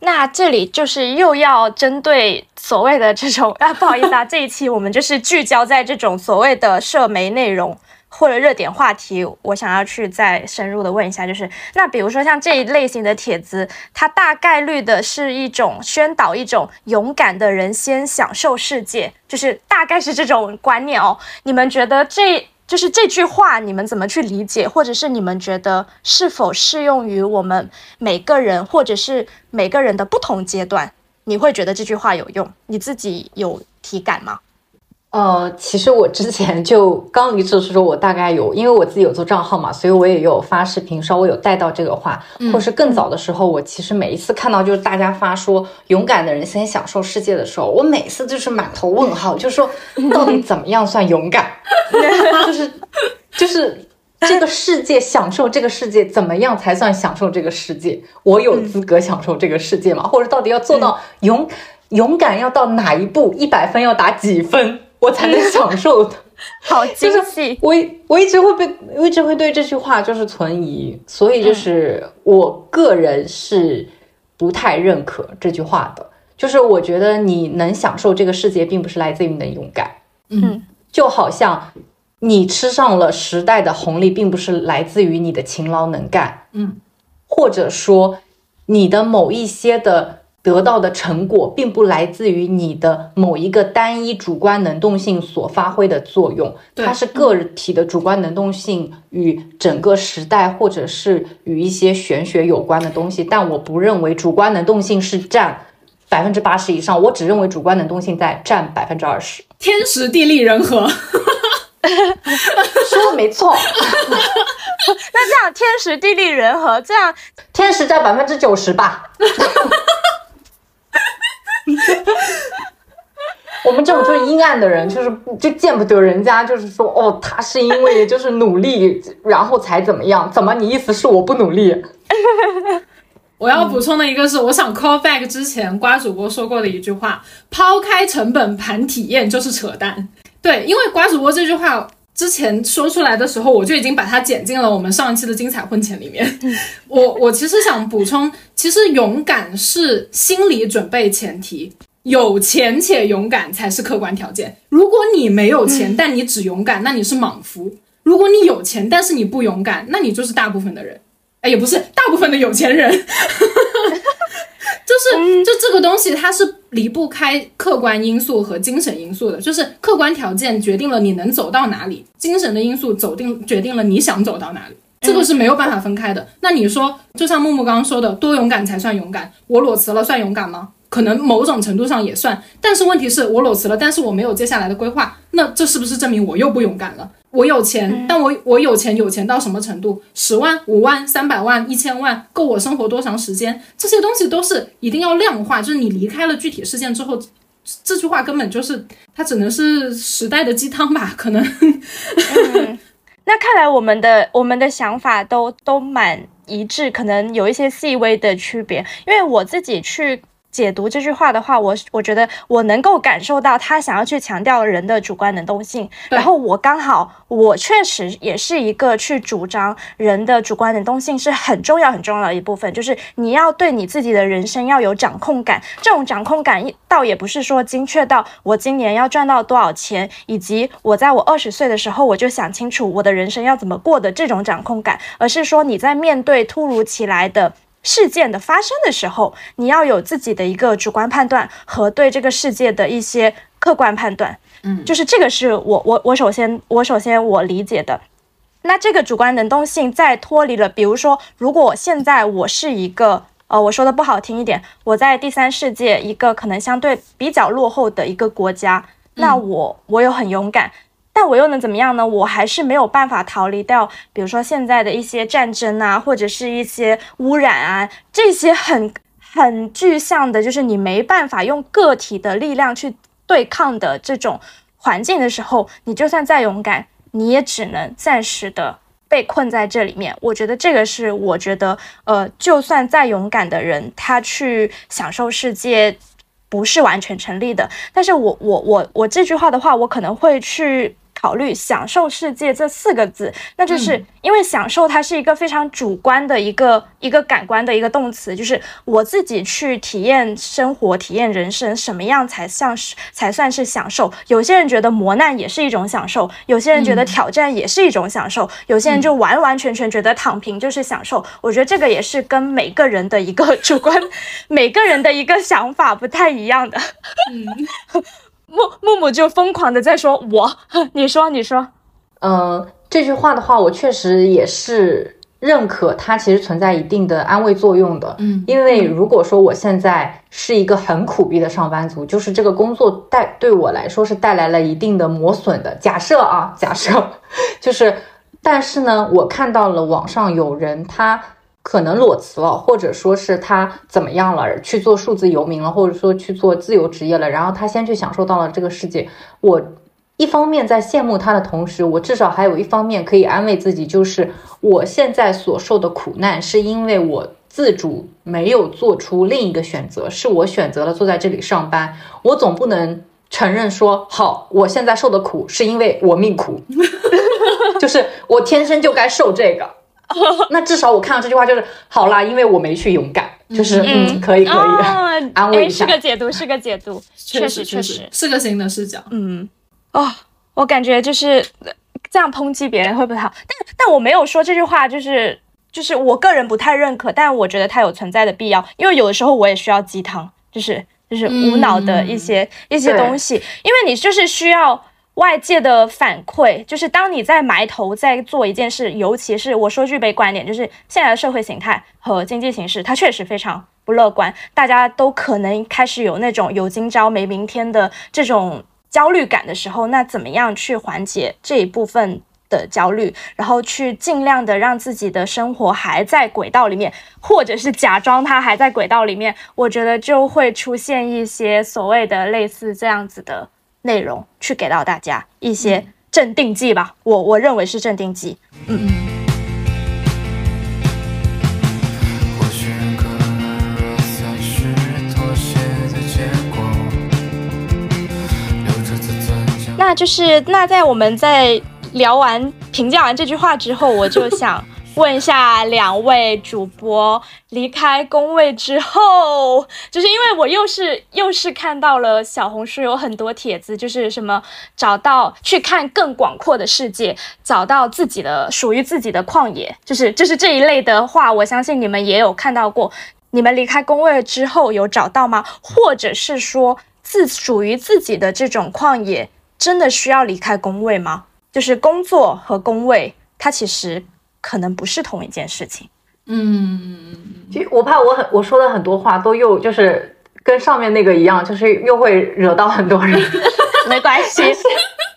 那这里就是又要针对所谓的这种啊，不好意思啊，<laughs> 这一期我们就是聚焦在这种所谓的社媒内容或者热点话题。我想要去再深入的问一下，就是那比如说像这一类型的帖子，它大概率的是一种宣导一种勇敢的人先享受世界，就是大概是这种观念哦。你们觉得这？就是这句话，你们怎么去理解，或者是你们觉得是否适用于我们每个人，或者是每个人的不同阶段？你会觉得这句话有用？你自己有体感吗？呃，其实我之前就刚离职的时候，我大概有，因为我自己有做账号嘛，所以我也有发视频，稍微有带到这个话，或是更早的时候，我其实每一次看到就是大家发说勇敢的人先享受世界的时候，我每次就是满头问号，就说 <laughs> 到底怎么样算勇敢？<laughs> 就是就是这个世界享受这个世界怎么样才算享受这个世界？我有资格享受这个世界吗？或者到底要做到勇勇敢要到哪一步？一百分要打几分？我才能享受的，<laughs> 好精细。我我一直会被，我一直会对这句话就是存疑，所以就是我个人是不太认可这句话的。就是我觉得你能享受这个世界，并不是来自于你的勇敢，嗯，就好像你吃上了时代的红利，并不是来自于你的勤劳能干，嗯，或者说你的某一些的。得到的成果并不来自于你的某一个单一主观能动性所发挥的作用，它是个体的主观能动性与整个时代或者是与一些玄学有关的东西。但我不认为主观能动性是占百分之八十以上，我只认为主观能动性在占百分之二十。天时地利人和，<laughs> 说的没错。<laughs> 那这样天时地利人和，这样天时占百分之九十吧。<laughs> <laughs> 我们这种就是阴暗的人，就是 <laughs> 就见不得人家，就是说哦，他是因为就是努力，然后才怎么样？怎么你意思是我不努力？<laughs> 我要补充的一个是，我想 call back 之前瓜主播说过的一句话：抛开成本盘体验就是扯淡。对，因为瓜主播这句话。之前说出来的时候，我就已经把它剪进了我们上一期的精彩婚前里面。<laughs> 我我其实想补充，其实勇敢是心理准备前提，有钱且勇敢才是客观条件。如果你没有钱，但你只勇敢，那你是莽夫；如果你有钱，但是你不勇敢，那你就是大部分的人。哎，也不是大部分的有钱人。就是就这个东西，它是离不开客观因素和精神因素的。就是客观条件决定了你能走到哪里，精神的因素走定决定了你想走到哪里，这个是没有办法分开的。那你说，就像木木刚刚说的，多勇敢才算勇敢？我裸辞了算勇敢吗？可能某种程度上也算，但是问题是我裸辞了，但是我没有接下来的规划，那这是不是证明我又不勇敢了？我有钱，但我我有钱有钱到什么程度？十万、五万、三百万、一千万，够我生活多长时间？这些东西都是一定要量化。就是你离开了具体事件之后，这句话根本就是它只能是时代的鸡汤吧？可能。<laughs> 那看来我们的我们的想法都都蛮一致，可能有一些细微的区别。因为我自己去。解读这句话的话，我我觉得我能够感受到他想要去强调人的主观能动性。然后我刚好，我确实也是一个去主张人的主观能动性是很重要很重要的一部分，就是你要对你自己的人生要有掌控感。这种掌控感倒也不是说精确到我今年要赚到多少钱，以及我在我二十岁的时候我就想清楚我的人生要怎么过的这种掌控感，而是说你在面对突如其来的。事件的发生的时候，你要有自己的一个主观判断和对这个世界的一些客观判断。嗯，就是这个是我我我首先我首先我理解的。那这个主观能动性在脱离了，比如说，如果现在我是一个呃，我说的不好听一点，我在第三世界一个可能相对比较落后的一个国家，那我我有很勇敢。但我又能怎么样呢？我还是没有办法逃离掉，比如说现在的一些战争啊，或者是一些污染啊，这些很很具象的，就是你没办法用个体的力量去对抗的这种环境的时候，你就算再勇敢，你也只能暂时的被困在这里面。我觉得这个是我觉得，呃，就算再勇敢的人，他去享受世界不是完全成立的。但是我我我我这句话的话，我可能会去。考虑享受世界这四个字，那就是因为享受它是一个非常主观的一个一个感官的一个动词，就是我自己去体验生活、体验人生，什么样才像是才算是享受？有些人觉得磨难也是一种享受，有些人觉得挑战也是一种享受，有些人就完完全全觉得躺平就是享受。我觉得这个也是跟每个人的一个主观，<laughs> 每个人的一个想法不太一样的。嗯。<laughs> 木木木就疯狂的在说：“我，<laughs> 你说，你说，嗯，这句话的话，我确实也是认可，它其实存在一定的安慰作用的。嗯，因为如果说我现在是一个很苦逼的上班族，就是这个工作带对我来说是带来了一定的磨损的。假设啊，假设，<laughs> 就是，但是呢，我看到了网上有人他。”可能裸辞了，或者说是他怎么样了，去做数字游民了，或者说去做自由职业了。然后他先去享受到了这个世界。我一方面在羡慕他的同时，我至少还有一方面可以安慰自己，就是我现在所受的苦难是因为我自主没有做出另一个选择，是我选择了坐在这里上班。我总不能承认说，好，我现在受的苦是因为我命苦，<laughs> 就是我天生就该受这个。<laughs> 那至少我看到这句话就是好啦，因为我没去勇敢，就是嗯，可以可以 <laughs> 安慰一下。是个解读，是个解读，<laughs> 确实确实是个新的视角。嗯，哦，我感觉就是这样抨击别人会不会好？但但我没有说这句话，就是就是我个人不太认可，但我觉得它有存在的必要，因为有的时候我也需要鸡汤，就是就是无脑的一些一些东西，因为你就是需要。外界的反馈就是，当你在埋头在做一件事，尤其是我说句悲观点，就是现在的社会形态和经济形势，它确实非常不乐观，大家都可能开始有那种有今朝没明天的这种焦虑感的时候，那怎么样去缓解这一部分的焦虑，然后去尽量的让自己的生活还在轨道里面，或者是假装它还在轨道里面，我觉得就会出现一些所谓的类似这样子的。内容去给到大家一些镇定剂吧，我我认为是镇定剂。嗯。那就是那在我们在聊完评价完这句话之后，我就想。问一下两位主播，离开工位之后，就是因为我又是又是看到了小红书有很多帖子，就是什么找到去看更广阔的世界，找到自己的属于自己的旷野，就是就是这一类的话，我相信你们也有看到过。你们离开工位之后有找到吗？或者是说自属于自己的这种旷野，真的需要离开工位吗？就是工作和工位，它其实。可能不是同一件事情。嗯，其实我怕我很我说的很多话都又就是跟上面那个一样，就是又会惹到很多人。<laughs> 没关系，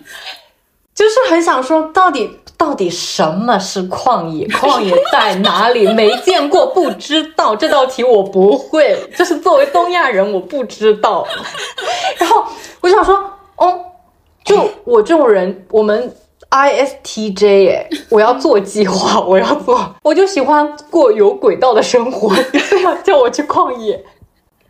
<laughs> 就是很想说，到底到底什么是旷野？<laughs> 旷野在哪里？没见过，不知道。这道题我不会，就是作为东亚人，我不知道。然后我就想说，哦，就我这种人，我们。I S T J 哎，<laughs> 我要做计划，我要做，我就喜欢过有轨道的生活，要 <laughs> 叫我去旷野，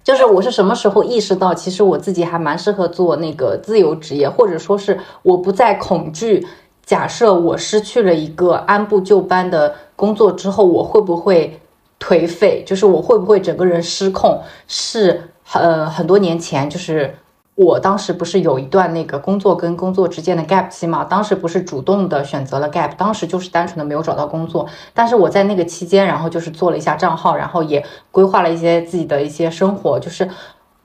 就是我是什么时候意识到，其实我自己还蛮适合做那个自由职业，或者说是我不再恐惧。假设我失去了一个按部就班的工作之后，我会不会颓废？就是我会不会整个人失控？是呃，很多年前，就是我当时不是有一段那个工作跟工作之间的 gap 期嘛？当时不是主动的选择了 gap，当时就是单纯的没有找到工作。但是我在那个期间，然后就是做了一下账号，然后也规划了一些自己的一些生活，就是。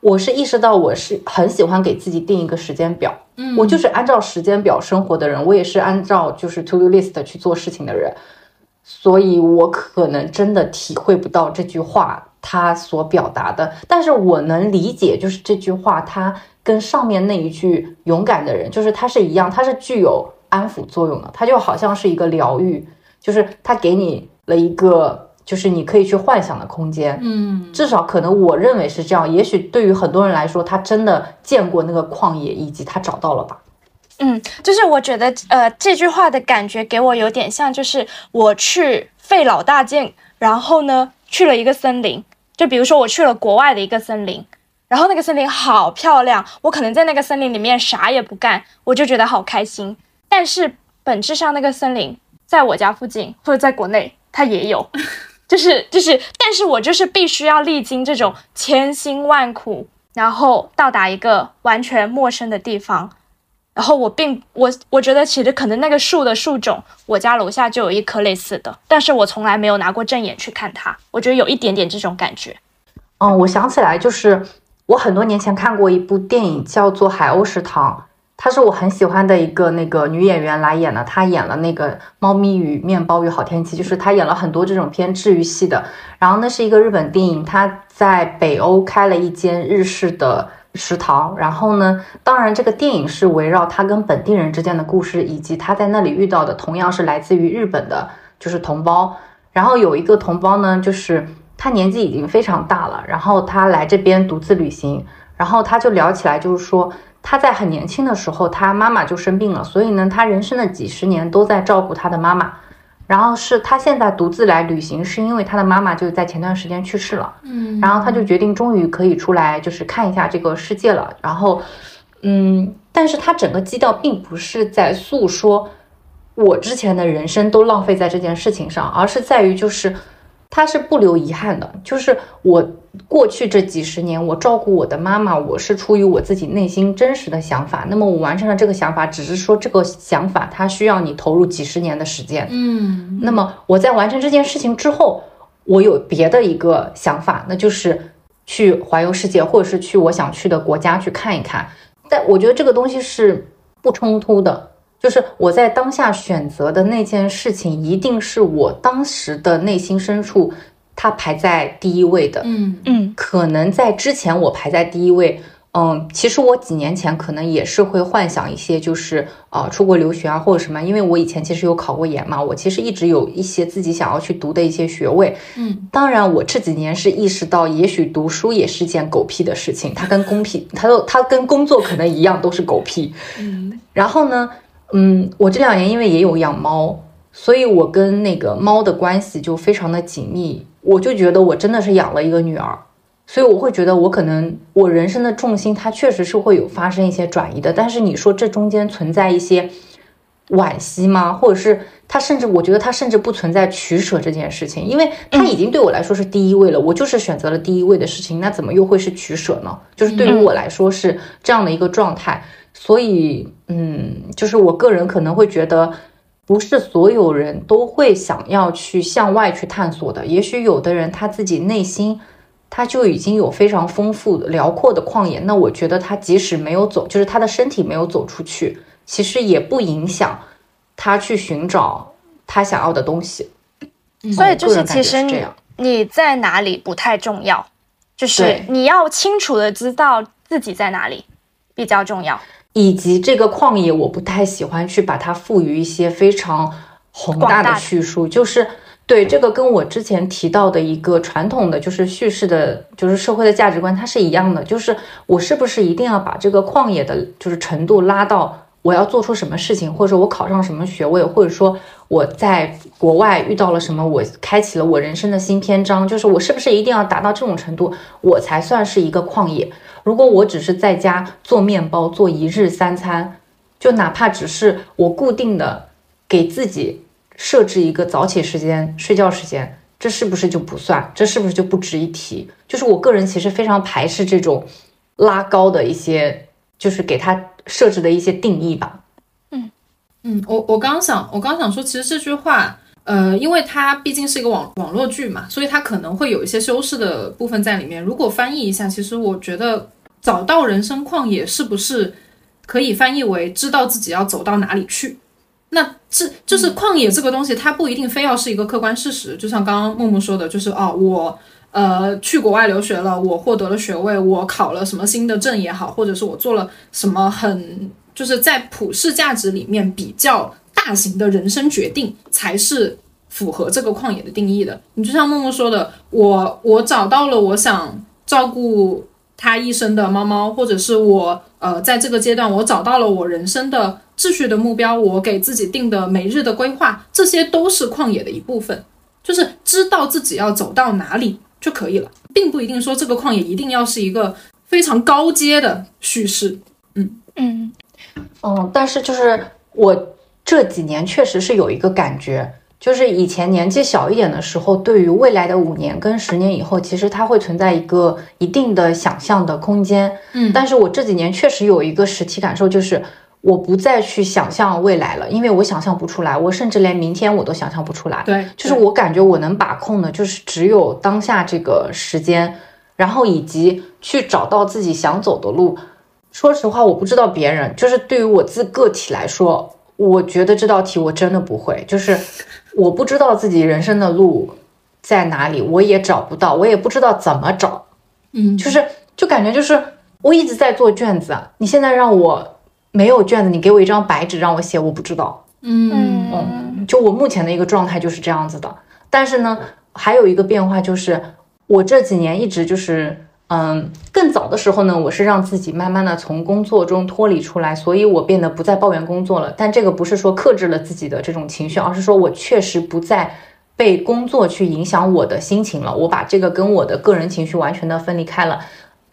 我是意识到我是很喜欢给自己定一个时间表，嗯，我就是按照时间表生活的人，我也是按照就是 to do list 去做事情的人，所以我可能真的体会不到这句话它所表达的，但是我能理解，就是这句话它跟上面那一句勇敢的人，就是它是一样，它是具有安抚作用的，它就好像是一个疗愈，就是它给你了一个。就是你可以去幻想的空间，嗯，至少可能我认为是这样。也许对于很多人来说，他真的见过那个旷野，以及他找到了吧。嗯，就是我觉得，呃，这句话的感觉给我有点像，就是我去费老大劲，然后呢，去了一个森林，就比如说我去了国外的一个森林，然后那个森林好漂亮，我可能在那个森林里面啥也不干，我就觉得好开心。但是本质上，那个森林在我家附近或者在国内，它也有。<laughs> 就是就是，但是我就是必须要历经这种千辛万苦，然后到达一个完全陌生的地方，然后我并我我觉得其实可能那个树的树种，我家楼下就有一棵类似的，但是我从来没有拿过正眼去看它，我觉得有一点点这种感觉。嗯，我想起来，就是我很多年前看过一部电影，叫做《海鸥食堂》。她是我很喜欢的一个那个女演员来演的，她演了那个《猫咪与面包与好天气》，就是她演了很多这种偏治愈系的。然后那是一个日本电影，她在北欧开了一间日式的食堂。然后呢，当然这个电影是围绕她跟本地人之间的故事，以及她在那里遇到的同样是来自于日本的，就是同胞。然后有一个同胞呢，就是他年纪已经非常大了，然后他来这边独自旅行，然后他就聊起来，就是说。他在很年轻的时候，他妈妈就生病了，所以呢，他人生的几十年都在照顾他的妈妈。然后是他现在独自来旅行，是因为他的妈妈就在前段时间去世了。嗯，然后他就决定终于可以出来，就是看一下这个世界了。然后，嗯，但是他整个基调并不是在诉说我之前的人生都浪费在这件事情上，而是在于就是。他是不留遗憾的，就是我过去这几十年，我照顾我的妈妈，我是出于我自己内心真实的想法。那么我完成了这个想法，只是说这个想法它需要你投入几十年的时间。嗯，那么我在完成这件事情之后，我有别的一个想法，那就是去环游世界，或者是去我想去的国家去看一看。但我觉得这个东西是不冲突的。就是我在当下选择的那件事情，一定是我当时的内心深处，它排在第一位的。嗯嗯，可能在之前我排在第一位，嗯，其实我几年前可能也是会幻想一些，就是啊出国留学啊或者什么，因为我以前其实有考过研嘛，我其实一直有一些自己想要去读的一些学位。嗯，当然我这几年是意识到，也许读书也是件狗屁的事情，它跟公屁，它都它跟工作可能一样，都是狗屁。嗯，然后呢？嗯，我这两年因为也有养猫，所以我跟那个猫的关系就非常的紧密。我就觉得我真的是养了一个女儿，所以我会觉得我可能我人生的重心它确实是会有发生一些转移的。但是你说这中间存在一些惋惜吗？或者是它甚至我觉得它甚至不存在取舍这件事情，因为它已经对我来说是第一位了。我就是选择了第一位的事情，那怎么又会是取舍呢？就是对于我来说是这样的一个状态。所以，嗯，就是我个人可能会觉得，不是所有人都会想要去向外去探索的。也许有的人他自己内心，他就已经有非常丰富的、辽阔的旷野。那我觉得他即使没有走，就是他的身体没有走出去，其实也不影响他去寻找他想要的东西。所以就是其实你你在哪里不太重要，就是你要清楚的知道自己在哪里比较重要。以及这个旷野，我不太喜欢去把它赋予一些非常宏大的叙述，就是对这个跟我之前提到的一个传统的就是叙事的，就是社会的价值观，它是一样的，就是我是不是一定要把这个旷野的，就是程度拉到我要做出什么事情，或者说我考上什么学位，或者说我在国外遇到了什么，我开启了我人生的新篇章，就是我是不是一定要达到这种程度，我才算是一个旷野？如果我只是在家做面包，做一日三餐，就哪怕只是我固定的给自己设置一个早起时间、睡觉时间，这是不是就不算？这是不是就不值一提？就是我个人其实非常排斥这种拉高的一些，就是给他。设置的一些定义吧。嗯嗯，我我刚想，我刚想说，其实这句话，呃，因为它毕竟是一个网网络剧嘛，所以它可能会有一些修饰的部分在里面。如果翻译一下，其实我觉得找到人生旷野是不是可以翻译为知道自己要走到哪里去？那这就是旷野这个东西，它不一定非要是一个客观事实。就像刚刚木木说的，就是哦，我。呃，去国外留学了，我获得了学位，我考了什么新的证也好，或者是我做了什么很就是在普世价值里面比较大型的人生决定，才是符合这个旷野的定义的。你就像默默说的，我我找到了我想照顾他一生的猫猫，或者是我呃在这个阶段我找到了我人生的秩序的目标，我给自己定的每日的规划，这些都是旷野的一部分，就是知道自己要走到哪里。就可以了，并不一定说这个旷野一定要是一个非常高阶的叙事。嗯嗯嗯，但是就是我这几年确实是有一个感觉，就是以前年纪小一点的时候，对于未来的五年跟十年以后，其实它会存在一个一定的想象的空间。嗯，但是我这几年确实有一个实体感受，就是。我不再去想象未来了，因为我想象不出来，我甚至连明天我都想象不出来。对，就是我感觉我能把控的，就是只有当下这个时间，然后以及去找到自己想走的路。说实话，我不知道别人，就是对于我自个体来说，我觉得这道题我真的不会，就是我不知道自己人生的路在哪里，我也找不到，我也不知道怎么找。嗯，就是就感觉就是我一直在做卷子，你现在让我。没有卷子，你给我一张白纸让我写，我不知道。嗯嗯，就我目前的一个状态就是这样子的。但是呢，还有一个变化就是，我这几年一直就是，嗯，更早的时候呢，我是让自己慢慢的从工作中脱离出来，所以我变得不再抱怨工作了。但这个不是说克制了自己的这种情绪，而是说我确实不再被工作去影响我的心情了。我把这个跟我的个人情绪完全的分离开了。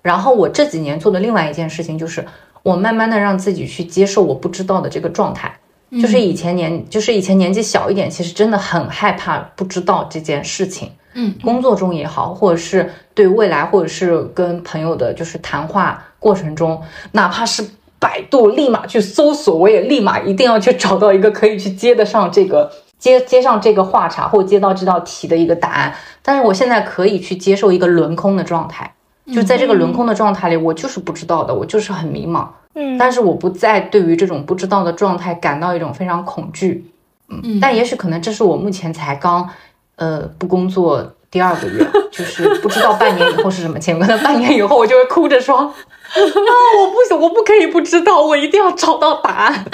然后我这几年做的另外一件事情就是。我慢慢的让自己去接受我不知道的这个状态，就是以前年，就是以前年纪小一点，其实真的很害怕不知道这件事情。嗯，工作中也好，或者是对未来，或者是跟朋友的，就是谈话过程中，哪怕是百度立马去搜索，我也立马一定要去找到一个可以去接得上这个 <laughs> 接接上这个话茬，或接到这道题的一个答案。但是我现在可以去接受一个轮空的状态。就在这个轮空的状态里，我就是不知道的，我就是很迷茫。嗯，但是我不再对于这种不知道的状态感到一种非常恐惧。嗯，但也许可能这是我目前才刚，呃，不工作第二个月，就是不知道半年以后是什么情况。可能半年以后我就会哭着说，<laughs> 啊，我不行，我不可以不知道，我一定要找到答案。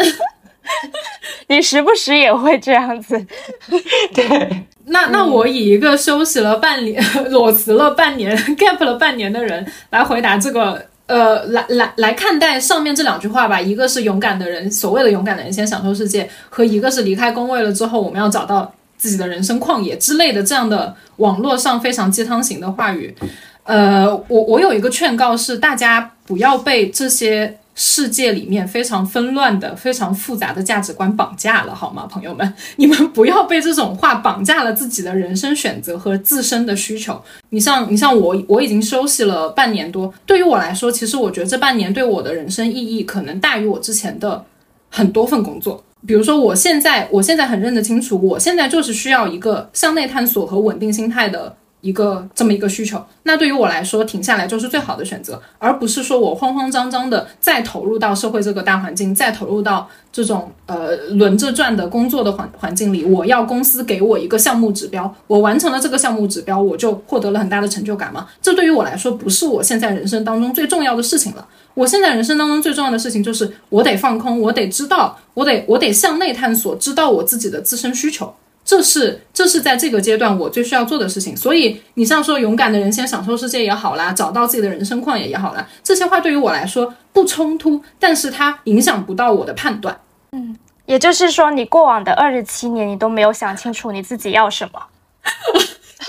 <laughs> 你时不时也会这样子，<laughs> 对。那那我以一个休息了半年、<laughs> 裸辞了半年、gap 了半年的人来回答这个，呃，来来来看待上面这两句话吧。一个是勇敢的人，所谓的勇敢的人先享受世界，和一个是离开工位了之后，我们要找到自己的人生旷野之类的这样的网络上非常鸡汤型的话语。呃，我我有一个劝告是，大家不要被这些。世界里面非常纷乱的、非常复杂的价值观绑架了，好吗，朋友们？你们不要被这种话绑架了自己的人生选择和自身的需求。你像，你像我，我已经休息了半年多。对于我来说，其实我觉得这半年对我的人生意义可能大于我之前的很多份工作。比如说，我现在，我现在很认得清楚，我现在就是需要一个向内探索和稳定心态的。一个这么一个需求，那对于我来说，停下来就是最好的选择，而不是说我慌慌张张的再投入到社会这个大环境，再投入到这种呃轮着转的工作的环环境里。我要公司给我一个项目指标，我完成了这个项目指标，我就获得了很大的成就感吗？这对于我来说，不是我现在人生当中最重要的事情了。我现在人生当中最重要的事情就是，我得放空，我得知道，我得我得向内探索，知道我自己的自身需求。这是这是在这个阶段我最需要做的事情。所以你像说勇敢的人先享受世界也好啦，找到自己的人生旷野也好啦，这些话对于我来说不冲突，但是它影响不到我的判断。嗯，也就是说，你过往的二十七年，你都没有想清楚你自己要什么。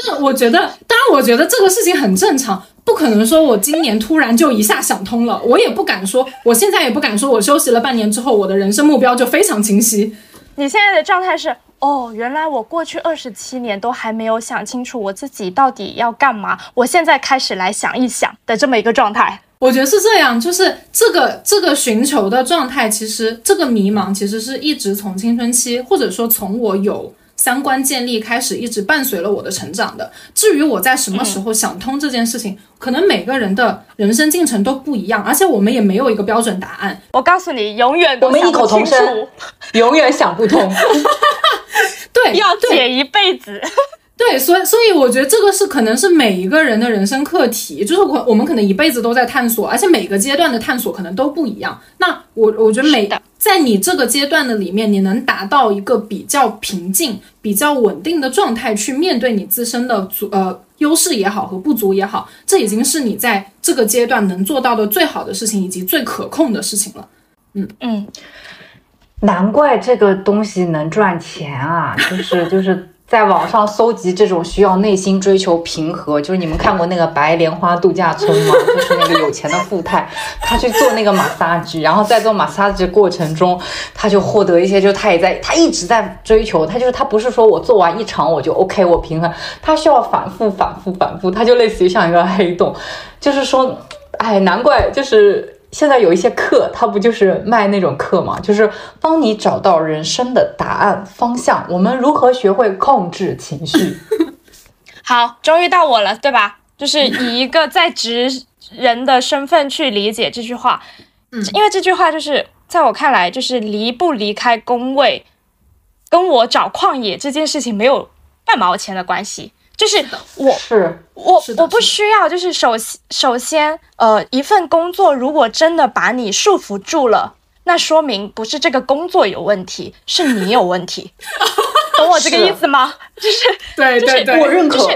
那 <laughs> 我觉得，当然，我觉得这个事情很正常，不可能说我今年突然就一下想通了，我也不敢说，我现在也不敢说，我休息了半年之后，我的人生目标就非常清晰。你现在的状态是，哦，原来我过去二十七年都还没有想清楚我自己到底要干嘛，我现在开始来想一想的这么一个状态。我觉得是这样，就是这个这个寻求的状态，其实这个迷茫其实是一直从青春期，或者说从我有。三观建立开始一直伴随了我的成长的。至于我在什么时候想通这件事情，可能每个人的人生进程都不一样，而且我们也没有一个标准答案。我告诉你，永远我们异口同声，永远想不通。<laughs> <laughs> 对，要解一辈子。<laughs> 对，所以所以我觉得这个是可能是每一个人的人生课题，就是我我们可能一辈子都在探索，而且每个阶段的探索可能都不一样。那我我觉得每在你这个阶段的里面，你能达到一个比较平静、比较稳定的状态去面对你自身的足呃优势也好和不足也好，这已经是你在这个阶段能做到的最好的事情以及最可控的事情了。嗯嗯，难怪这个东西能赚钱啊，就 <laughs> 是就是。在网上搜集这种需要内心追求平和，就是你们看过那个白莲花度假村吗？<laughs> 就是那个有钱的富太，他去做那个马杀鸡，然后在做马杀鸡过程中，他就获得一些，就他也在，他一直在追求，他就是他不是说我做完一场我就 OK，我平衡，他需要反复反复反复，他就类似于像一个黑洞，就是说，哎，难怪就是。现在有一些课，它不就是卖那种课吗？就是帮你找到人生的答案方向。我们如何学会控制情绪？<laughs> 好，终于到我了，对吧？就是以一个在职人的身份去理解这句话。嗯，因为这句话就是在我看来，就是离不离开工位，跟我找旷野这件事情没有半毛钱的关系。就是我，是我，我不需要。就是首首先，呃，一份工作如果真的把你束缚住了，那说明不是这个工作有问题，是你有问题。<laughs> 懂我这个意思吗？就是，对对对，我认可。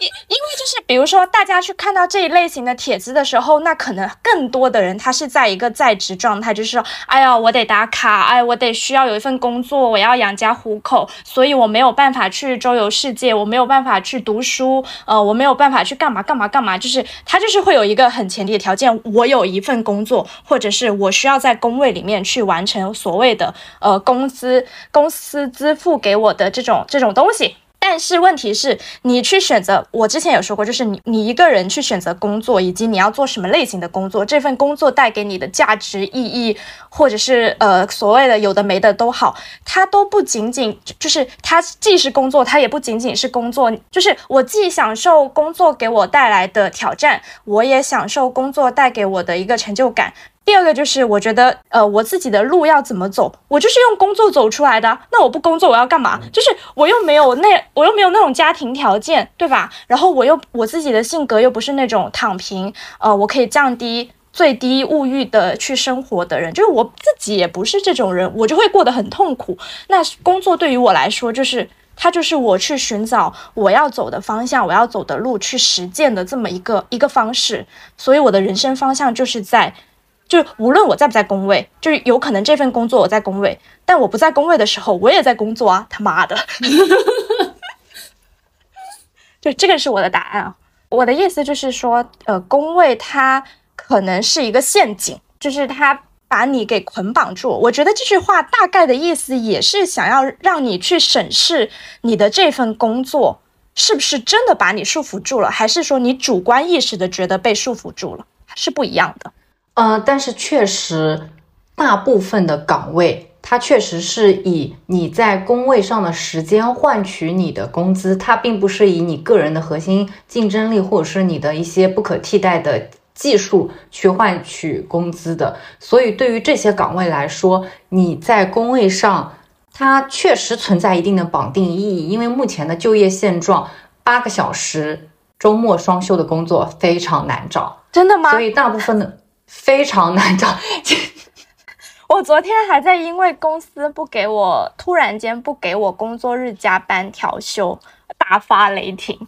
因因为就是，比如说，大家去看到这一类型的帖子的时候，那可能更多的人他是在一个在职状态，就是说，哎呀，我得打卡，哎，我得需要有一份工作，我要养家糊口，所以我没有办法去周游世界，我没有办法去读书，呃，我没有办法去干嘛干嘛干嘛，就是他就是会有一个很前提的条件，我有一份工作，或者是我需要在工位里面去完成所谓的呃工资公司支付给我的这种这种东西。但是问题是，你去选择，我之前有说过，就是你你一个人去选择工作，以及你要做什么类型的工作，这份工作带给你的价值意义，或者是呃所谓的有的没的都好，它都不仅仅就是它既是工作，它也不仅仅是工作，就是我既享受工作给我带来的挑战，我也享受工作带给我的一个成就感。第二个就是，我觉得，呃，我自己的路要怎么走，我就是用工作走出来的。那我不工作，我要干嘛？就是我又没有那，我又没有那种家庭条件，对吧？然后我又我自己的性格又不是那种躺平，呃，我可以降低最低物欲的去生活的人，就是我自己也不是这种人，我就会过得很痛苦。那工作对于我来说，就是它就是我去寻找我要走的方向，我要走的路，去实践的这么一个一个方式。所以我的人生方向就是在。就无论我在不在工位，就是有可能这份工作我在工位，但我不在工位的时候，我也在工作啊！他妈的，<laughs> 就这个是我的答案啊！我的意思就是说，呃，工位它可能是一个陷阱，就是它把你给捆绑住。我觉得这句话大概的意思也是想要让你去审视你的这份工作是不是真的把你束缚住了，还是说你主观意识的觉得被束缚住了，是不一样的。呃，但是确实，大部分的岗位，它确实是以你在工位上的时间换取你的工资，它并不是以你个人的核心竞争力或者是你的一些不可替代的技术去换取工资的。所以，对于这些岗位来说，你在工位上，它确实存在一定的绑定意义，因为目前的就业现状，八个小时周末双休的工作非常难找，真的吗？所以大部分的。非常难找，<laughs> 我昨天还在因为公司不给我突然间不给我工作日加班调休大发雷霆。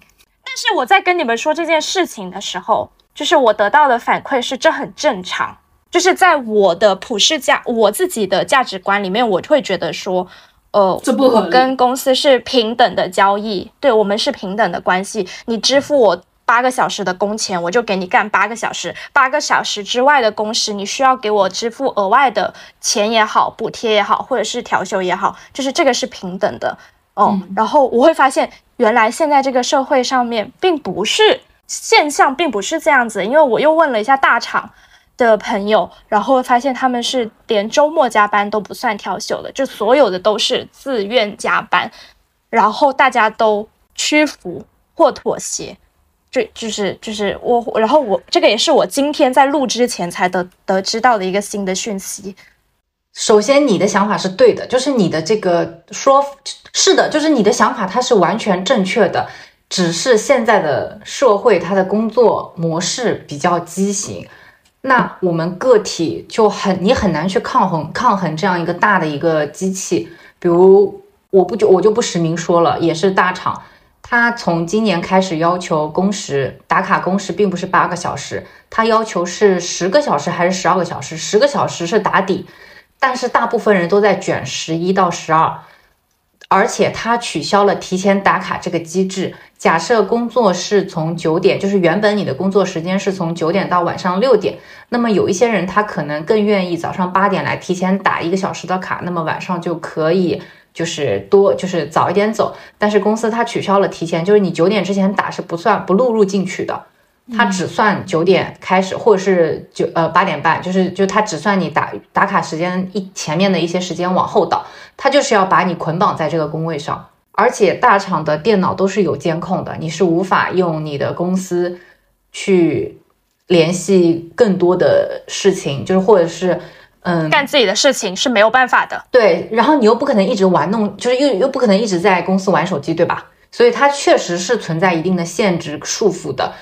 但是我在跟你们说这件事情的时候，就是我得到的反馈是这很正常，就是在我的普世价我自己的价值观里面，我会觉得说，呃，这不跟公司是平等的交易，对我们是平等的关系，你支付我。八个小时的工钱，我就给你干八个小时。八个小时之外的工时，你需要给我支付额外的钱也好，补贴也好，或者是调休也好，就是这个是平等的哦。然后我会发现，原来现在这个社会上面并不是现象，并不是这样子。因为我又问了一下大厂的朋友，然后发现他们是连周末加班都不算调休的，就所有的都是自愿加班，然后大家都屈服或妥协。这就是就是我，然后我这个也是我今天在录之前才得得知到的一个新的讯息。首先，你的想法是对的，就是你的这个说，是的，就是你的想法它是完全正确的，只是现在的社会它的工作模式比较畸形，那我们个体就很你很难去抗衡抗衡这样一个大的一个机器，比如我不就我就不实名说了，也是大厂。他从今年开始要求工时打卡工时并不是八个小时，他要求是十个小时还是十二个小时？十个小时是打底，但是大部分人都在卷十一到十二，而且他取消了提前打卡这个机制。假设工作是从九点，就是原本你的工作时间是从九点到晚上六点，那么有一些人他可能更愿意早上八点来提前打一个小时的卡，那么晚上就可以。就是多，就是早一点走，但是公司它取消了提前，就是你九点之前打是不算不录入进去的，它只算九点开始或者是九呃八点半，就是就它只算你打打卡时间一前面的一些时间往后倒，它就是要把你捆绑在这个工位上，而且大厂的电脑都是有监控的，你是无法用你的公司去联系更多的事情，就是或者是。嗯，干自己的事情是没有办法的。对，然后你又不可能一直玩弄，就是又又不可能一直在公司玩手机，对吧？所以它确实是存在一定的限制束缚的。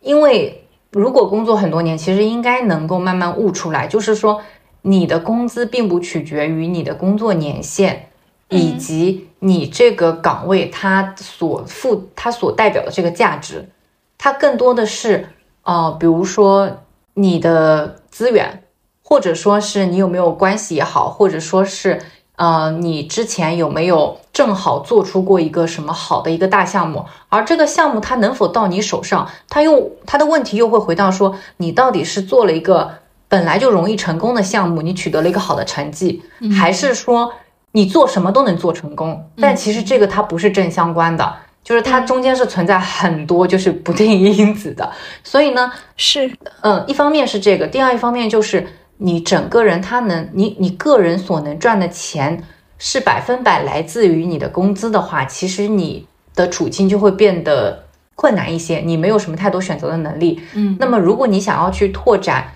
因为如果工作很多年，其实应该能够慢慢悟出来，就是说你的工资并不取决于你的工作年限，以及你这个岗位它所负它所代表的这个价值，它更多的是呃，比如说你的资源。或者说是你有没有关系也好，或者说是，呃，你之前有没有正好做出过一个什么好的一个大项目，而这个项目它能否到你手上，它又它的问题又会回到说，你到底是做了一个本来就容易成功的项目，你取得了一个好的成绩，还是说你做什么都能做成功？但其实这个它不是正相关的，就是它中间是存在很多就是不定因子的。所以呢，是，嗯，一方面是这个，第二一方面就是。你整个人他能，你你个人所能赚的钱是百分百来自于你的工资的话，其实你的处境就会变得困难一些，你没有什么太多选择的能力。嗯，那么如果你想要去拓展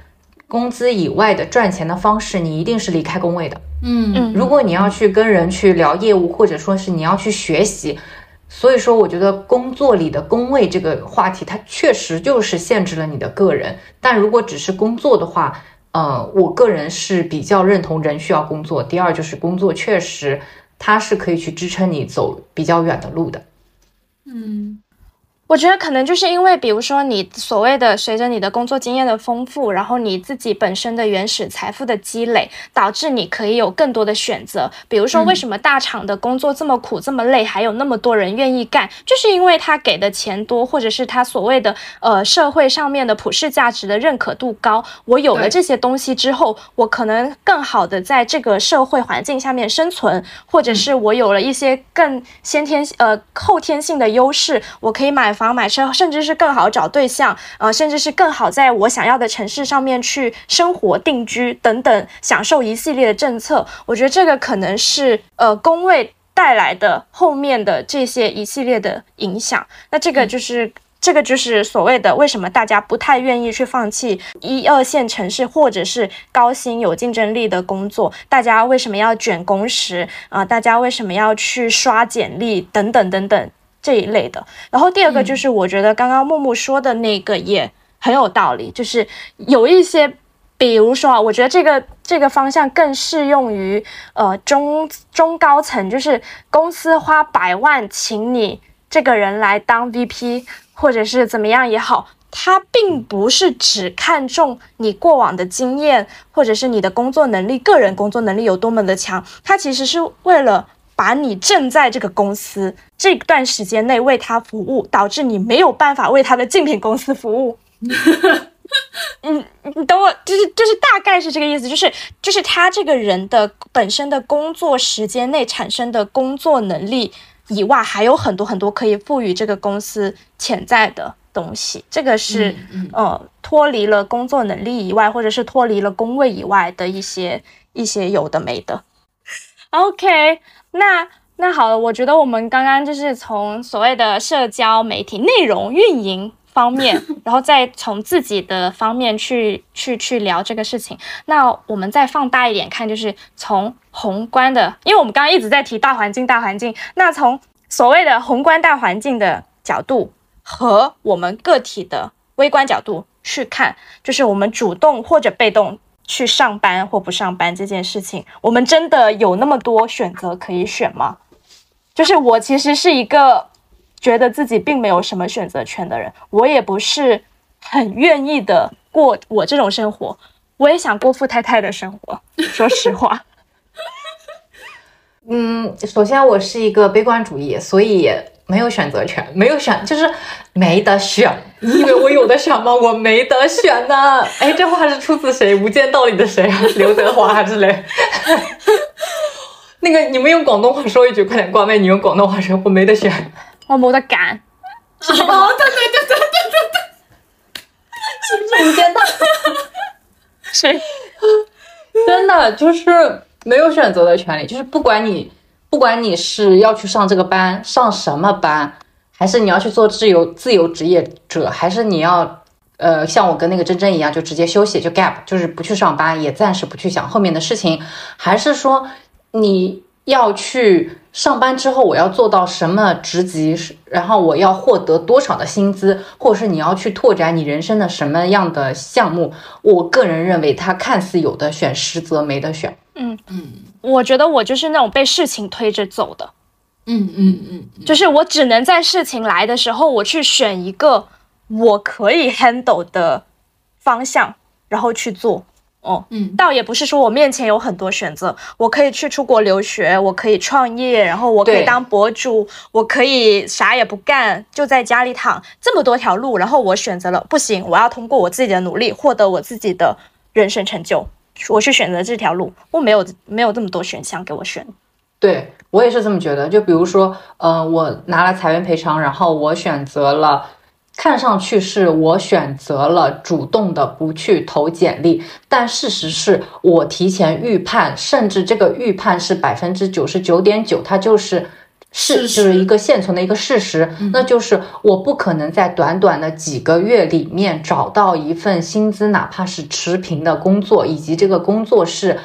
工资以外的赚钱的方式，你一定是离开工位的。嗯嗯，如果你要去跟人去聊业务，或者说是你要去学习，所以说我觉得工作里的工位这个话题，它确实就是限制了你的个人。但如果只是工作的话，嗯，我个人是比较认同人需要工作。第二就是工作确实，它是可以去支撑你走比较远的路的。嗯。我觉得可能就是因为，比如说你所谓的随着你的工作经验的丰富，然后你自己本身的原始财富的积累，导致你可以有更多的选择。比如说，为什么大厂的工作这么苦、这么累，还有那么多人愿意干，就是因为他给的钱多，或者是他所谓的呃社会上面的普世价值的认可度高。我有了这些东西之后，我可能更好的在这个社会环境下面生存，或者是我有了一些更先天呃后天性的优势，我可以买。房买车，甚至是更好找对象，呃，甚至是更好在我想要的城市上面去生活定居等等，享受一系列的政策。我觉得这个可能是呃工位带来的后面的这些一系列的影响。那这个就是这个就是所谓的为什么大家不太愿意去放弃一二线城市或者是高薪有竞争力的工作？大家为什么要卷工时啊？大家为什么要去刷简历等等等等？这一类的，然后第二个就是，我觉得刚刚木木说的那个也很有道理，就是有一些比如说啊，我觉得这个这个方向更适用于呃中中高层，就是公司花百万请你这个人来当 VP，或者是怎么样也好，他并不是只看重你过往的经验，或者是你的工作能力、个人工作能力有多么的强，他其实是为了把你正在这个公司这段时间内为他服务，导致你没有办法为他的竞品公司服务。<laughs> 嗯，你等我，就是就是大概是这个意思，就是就是他这个人的本身的工作时间内产生的工作能力以外，还有很多很多可以赋予这个公司潜在的东西。这个是呃脱离了工作能力以外，或者是脱离了工位以外的一些一些有的没的。OK，<laughs> 那那好了，我觉得我们刚刚就是从所谓的社交媒体内容运营。方面，<laughs> 然后再从自己的方面去去去聊这个事情。那我们再放大一点看，就是从宏观的，因为我们刚刚一直在提大环境，大环境。那从所谓的宏观大环境的角度和我们个体的微观角度去看，就是我们主动或者被动去上班或不上班这件事情，我们真的有那么多选择可以选吗？就是我其实是一个。觉得自己并没有什么选择权的人，我也不是很愿意的过我这种生活。我也想过富太太的生活，<laughs> 说实话。嗯，首先我是一个悲观主义，所以没有选择权，没有选就是没得选。你以为我有的选吗？我没得选呢。<laughs> 哎，这话是出自谁？《无间道》里的谁啊？<laughs> 刘德华之类。<laughs> 那个，你们用广东话说一句，快点，挂麦，你用广东话说，我没得选。我没得干，哦，对对对对对对对，是不是无间道？谁？真的就是没有选择的权利，就是不管你不管你是要去上这个班，上什么班，还是你要去做自由自由职业者，还是你要呃像我跟那个珍珍一样，就直接休息，就 gap，就是不去上班，也暂时不去想后面的事情，还是说你要去。上班之后我要做到什么职级，然后我要获得多少的薪资，或者是你要去拓展你人生的什么样的项目？我个人认为，它看似有的选，实则没得选。嗯嗯，我觉得我就是那种被事情推着走的。嗯嗯嗯，就是我只能在事情来的时候，我去选一个我可以 handle 的方向，然后去做。哦，嗯，倒也不是说我面前有很多选择，我可以去出国留学，我可以创业，然后我可以当博主，我可以啥也不干，就在家里躺，这么多条路，然后我选择了不行，我要通过我自己的努力获得我自己的人生成就，我去选择这条路，我没有没有这么多选项给我选，对我也是这么觉得，就比如说，呃，我拿了裁员赔偿，然后我选择了。看上去是我选择了主动的不去投简历，但事实是我提前预判，甚至这个预判是百分之九十九点九，它就是是就是一个现存的一个事实，那就是我不可能在短短的几个月里面找到一份薪资哪怕是持平的工作，以及这个工作是。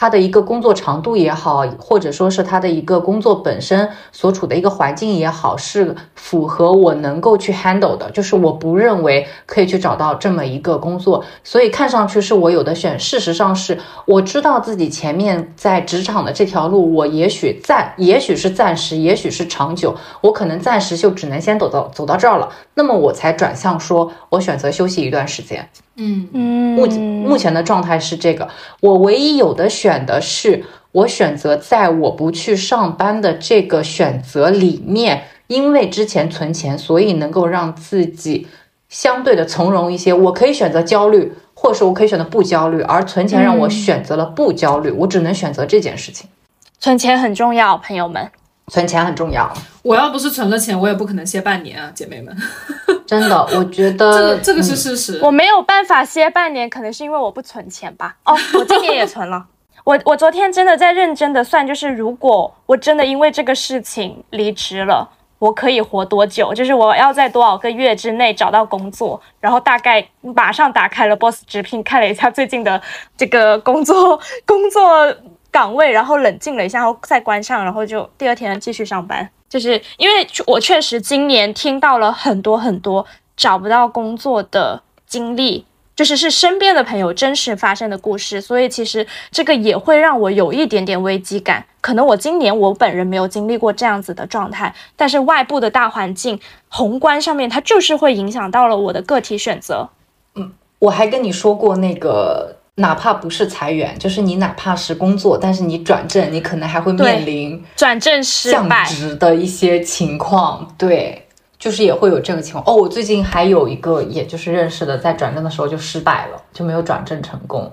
他的一个工作长度也好，或者说是他的一个工作本身所处的一个环境也好，是符合我能够去 handle 的。就是我不认为可以去找到这么一个工作，所以看上去是我有的选。事实上是我知道自己前面在职场的这条路，我也许暂，也许是暂时，也许是长久，我可能暂时就只能先走到走到这儿了。那么我才转向说，我选择休息一段时间。嗯嗯，目目前的状态是这个，我唯一有的选的是，我选择在我不去上班的这个选择里面，因为之前存钱，所以能够让自己相对的从容一些。我可以选择焦虑，或者说我可以选择不焦虑，而存钱让我选择了不焦虑，我只能选择这件事情。存钱很重要，朋友们。存钱很重要。我要不是存了钱，我也不可能歇半年啊，姐妹们。真的，<laughs> 我觉得这个这个是事实。我没有办法歇半年，可能是因为我不存钱吧。哦，<laughs> 我今年也存了。我我昨天真的在认真的算，就是如果我真的因为这个事情离职了，我可以活多久？就是我要在多少个月之内找到工作，然后大概马上打开了 Boss 直聘，看了一下最近的这个工作 <laughs> 工作。岗位，然后冷静了一下，然后再关上，然后就第二天继续上班。就是因为我确实今年听到了很多很多找不到工作的经历就是是身边的朋友真实发生的故事，所以其实这个也会让我有一点点危机感。可能我今年我本人没有经历过这样子的状态，但是外部的大环境、宏观上面，它就是会影响到了我的个体选择。嗯我还跟你说过那个，哪怕不是裁员，就是你哪怕是工作，但是你转正，你可能还会面临转正失降败。职的一些情况。对，就是也会有这个情况。哦，我最近还有一个，也就是认识的，在转正的时候就失败了，就没有转正成功。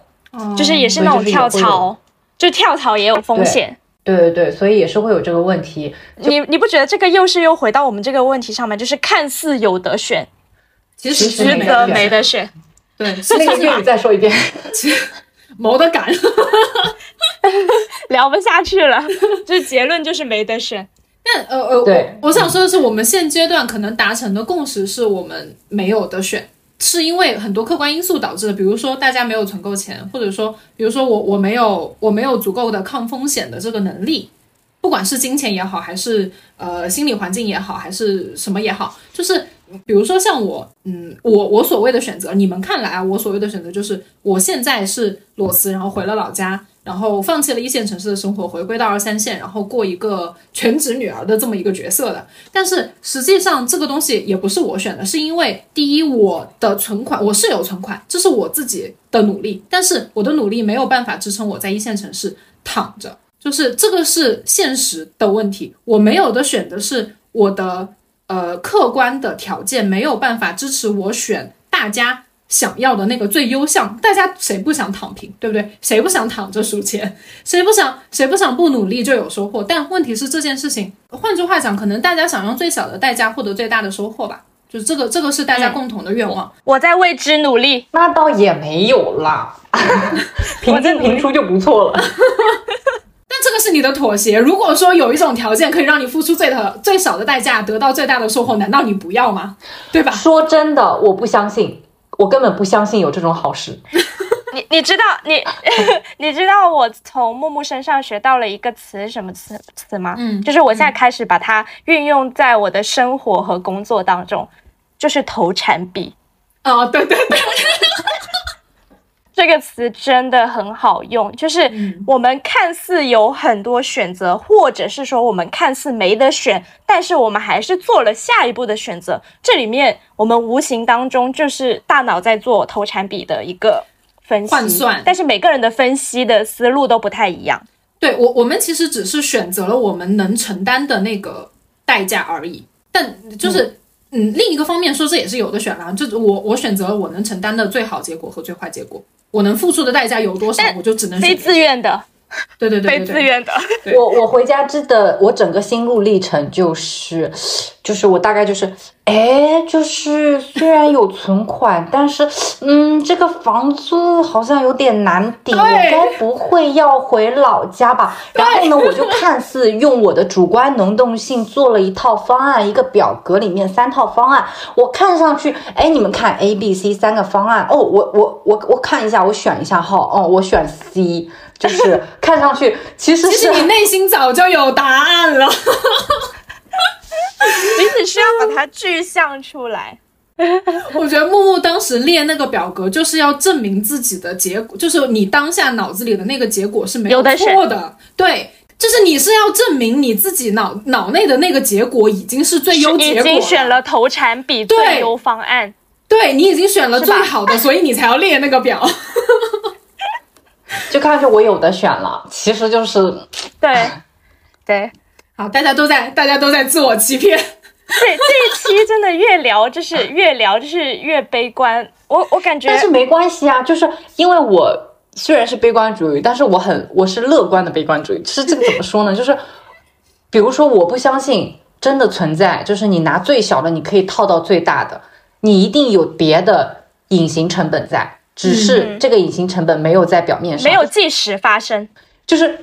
就是也是那种跳槽，就跳槽也有风险。对对对，所以也是会有这个问题。你你不觉得这个又是又回到我们这个问题上面？就是看似有得选，其实其实实则没没得选。对，<laughs> 那个粤语再说一遍。谋得赶。<laughs> 聊不下去了，<laughs> 这结论就是没得选。但呃呃，对我我想说的是，我们现阶段可能达成的共识是我们没有得选，是因为很多客观因素导致的，比如说大家没有存够钱，或者说，比如说我我没有我没有足够的抗风险的这个能力，不管是金钱也好，还是呃心理环境也好，还是什么也好，就是比如说像我，嗯，我我所谓的选择，你们看来啊，我所谓的选择就是我现在是裸辞，然后回了老家，然后放弃了一线城市的生活，回归到二三线，然后过一个全职女儿的这么一个角色的。但是实际上这个东西也不是我选的，是因为第一，我的存款我是有存款，这是我自己的努力，但是我的努力没有办法支撑我在一线城市躺着，就是这个是现实的问题。我没有的选的是我的呃客观的条件没有办法支持我选大家想要的那个最优项。大家谁不想躺平，对不对？谁不想躺着数钱？<laughs> 谁不想谁不想不努力就有收获？但问题是这件事情，换句话讲，可能大家想用最小的代价获得最大的收获吧。就是这个，这个是大家共同的愿望。我在为之努力。那倒也没有啦，<laughs> 平进平出就不错了。但这个是你的妥协。如果说有一种条件可以让你付出最的最少的代价，得到最大的收获，难道你不要吗？对吧？说真的，我不相信，我根本不相信有这种好事。<laughs> 你你知道你 <laughs> 你知道我从木木身上学到了一个词什么词词吗？嗯就是我现在开始把它运用在我的生活和工作当中，就是投产比哦，对对对，这个词真的很好用。就是我们看似有很多选择，或者是说我们看似没得选，但是我们还是做了下一步的选择。这里面我们无形当中就是大脑在做投产比的一个分析换算但是每个人的分析的思路都不太一样。对我，我们其实只是选择了我们能承担的那个代价而已。但就是，嗯另一个方面说，这也是有的选啦。就是我，我选择了我能承担的最好结果和最坏结果，我能付出的代价有多少，我就只能选非自愿的，<laughs> 对对对非对对，自愿的。我我回家之的，我整个心路历程就是，就是我大概就是，哎，就是虽然有存款，但是，嗯，这个房租好像有点难顶，我该不会要回老家吧？然后呢，我就看似用我的主观能动性做了一套方案，一个表格里面三套方案，我看上去，哎，你们看 A、B、C 三个方案，哦，我我我我看一下，我选一下哈，哦，我选 C。就是看上去其实是其实你内心早就有答案了。<laughs> 你只需要把它具象出来。<laughs> 我觉得木木当时列那个表格，就是要证明自己的结果，就是你当下脑子里的那个结果是没有错的。对，就是你是要证明你自己脑脑内的那个结果已经是最优结果已经选了投产比最优方案，对你已经选了最好的，所以你才要列那个表。<laughs> 就看上去我有的选了，其实就是对对。<laughs> 好，大家都在大家都在自我欺骗。这这一期真的越聊就是越聊就是越悲观，我我感觉但是没关系啊，就是因为我虽然是悲观主义，但是我很我是乐观的悲观主义。是这个怎么说呢？<laughs> 就是比如说，我不相信真的存在，就是你拿最小的，你可以套到最大的，你一定有别的隐形成本在，只是这个隐形成本没有在表面上，没有即时发生。就是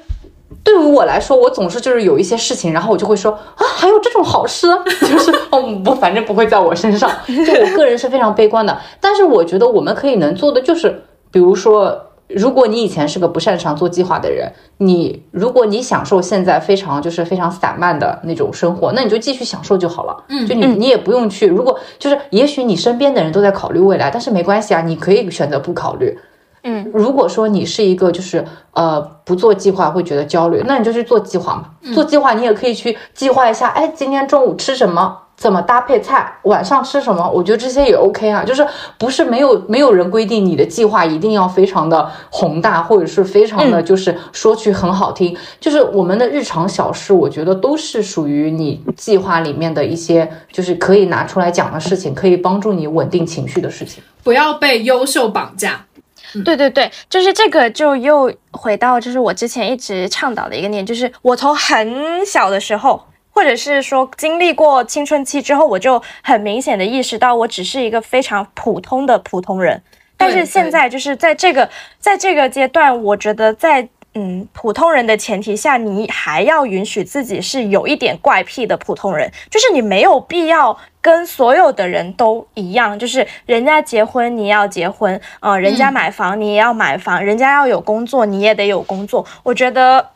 对于我来说，我总是就是有一些事情，然后我就会说啊，还有这种好事，<laughs> 就是哦不，反正不会在我身上。就我个人是非常悲观的，但是我觉得我们可以能做的就是，比如说如果你以前是个不擅长做计划的人，你如果你享受现在非常就是非常散漫的那种生活，那你就继续享受就好了。嗯，就你你也不用去，如果就是也许你身边的人都在考虑未来，但是没关系啊，你可以选择不考虑。嗯，如果说你是一个就是呃不做计划会觉得焦虑，那你就去做计划嘛。做计划你也可以去计划一下，哎，今天中午吃什么，怎么搭配菜，晚上吃什么，我觉得这些也 OK 啊。就是不是没有没有人规定你的计划一定要非常的宏大，或者是非常的就是说去很好听。就是我们的日常小事，我觉得都是属于你计划里面的一些，就是可以拿出来讲的事情，可以帮助你稳定情绪的事情。不要被优秀绑架。对对对，就是这个，就又回到就是我之前一直倡导的一个念，就是我从很小的时候，或者是说经历过青春期之后，我就很明显的意识到，我只是一个非常普通的普通人。但是现在就是在这个在这个阶段，我觉得在。嗯，普通人的前提下，你还要允许自己是有一点怪癖的普通人，就是你没有必要跟所有的人都一样，就是人家结婚你要结婚，呃，人家买房你也要买房，人家要有工作你也得有工作。我觉得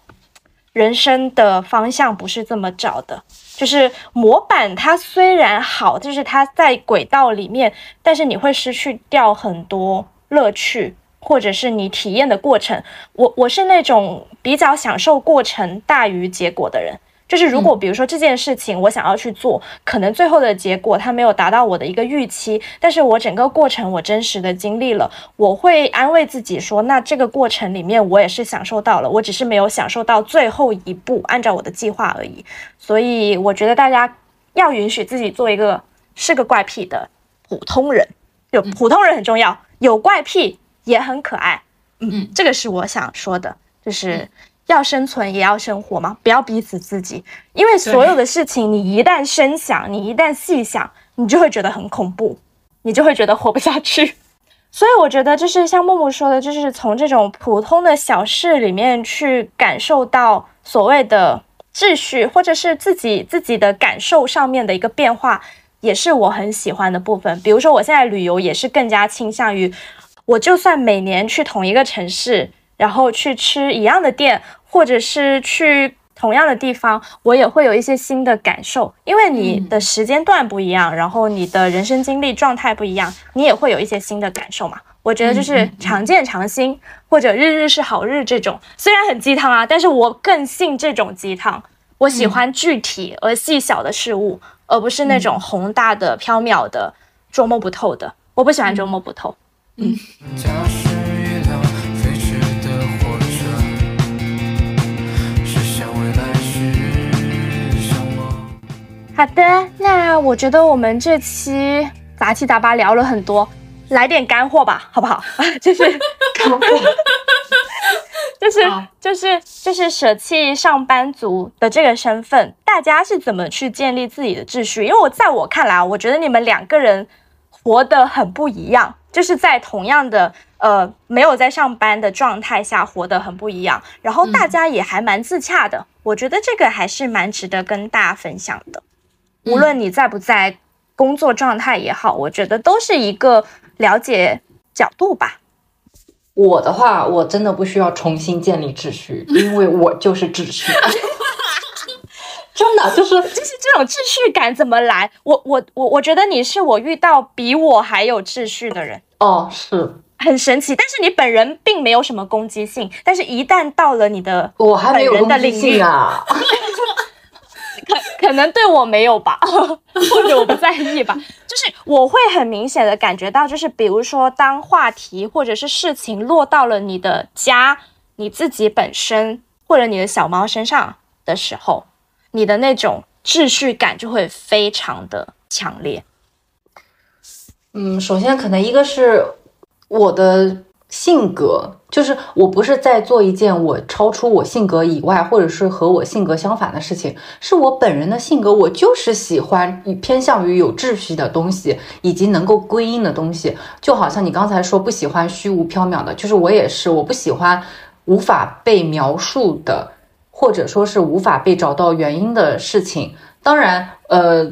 人生的方向不是这么找的，就是模板它虽然好，就是它在轨道里面，但是你会失去掉很多乐趣。或者是你体验的过程，我我是那种比较享受过程大于结果的人。就是如果比如说这件事情我想要去做，可能最后的结果它没有达到我的一个预期，但是我整个过程我真实的经历了，我会安慰自己说，那这个过程里面我也是享受到了，我只是没有享受到最后一步按照我的计划而已。所以我觉得大家要允许自己做一个是个怪癖的普通人，就普通人很重要，有怪癖。也很可爱，嗯，这个是我想说的，就是要生存也要生活嘛，不要逼死自己，因为所有的事情你一旦深想，你一旦细想，你就会觉得很恐怖，你就会觉得活不下去。所以我觉得就是像木木说的，就是从这种普通的小事里面去感受到所谓的秩序，或者是自己自己的感受上面的一个变化，也是我很喜欢的部分。比如说我现在旅游也是更加倾向于。我就算每年去同一个城市，然后去吃一样的店，或者是去同样的地方，我也会有一些新的感受。因为你的时间段不一样，然后你的人生经历状态不一样，你也会有一些新的感受嘛。我觉得就是常见常新，或者日日是好日这种，虽然很鸡汤啊，但是我更信这种鸡汤。我喜欢具体而细小的事物，而不是那种宏大的、缥缈的、捉摸不透的。我不喜欢捉摸不透。嗯。好的，那我觉得我们这期杂七杂八聊了很多，来点干货吧，好不好？<laughs> 就是干货，<laughs> 就是就是就是舍弃上班族的这个身份，大家是怎么去建立自己的秩序？因为我在我看来啊，我觉得你们两个人活得很不一样。就是在同样的呃没有在上班的状态下活得很不一样，然后大家也还蛮自洽的，我觉得这个还是蛮值得跟大家分享的。无论你在不在工作状态也好，我觉得都是一个了解角度吧。我的话，我真的不需要重新建立秩序，因为我就是秩序。<laughs> 真的就是就是这种秩序感怎么来？我我我我觉得你是我遇到比我还有秩序的人哦，是很神奇。但是你本人并没有什么攻击性，但是一旦到了你的我还没有攻击性啊，<laughs> 可可能对我没有吧，<laughs> 或者我不在意吧。就是我会很明显的感觉到，就是比如说当话题或者是事情落到了你的家、你自己本身或者你的小猫身上的时候。你的那种秩序感就会非常的强烈。嗯，首先可能一个是我的性格，就是我不是在做一件我超出我性格以外，或者是和我性格相反的事情，是我本人的性格，我就是喜欢偏向于有秩序的东西，以及能够归因的东西。就好像你刚才说不喜欢虚无缥缈的，就是我也是，我不喜欢无法被描述的。或者说是无法被找到原因的事情，当然，呃，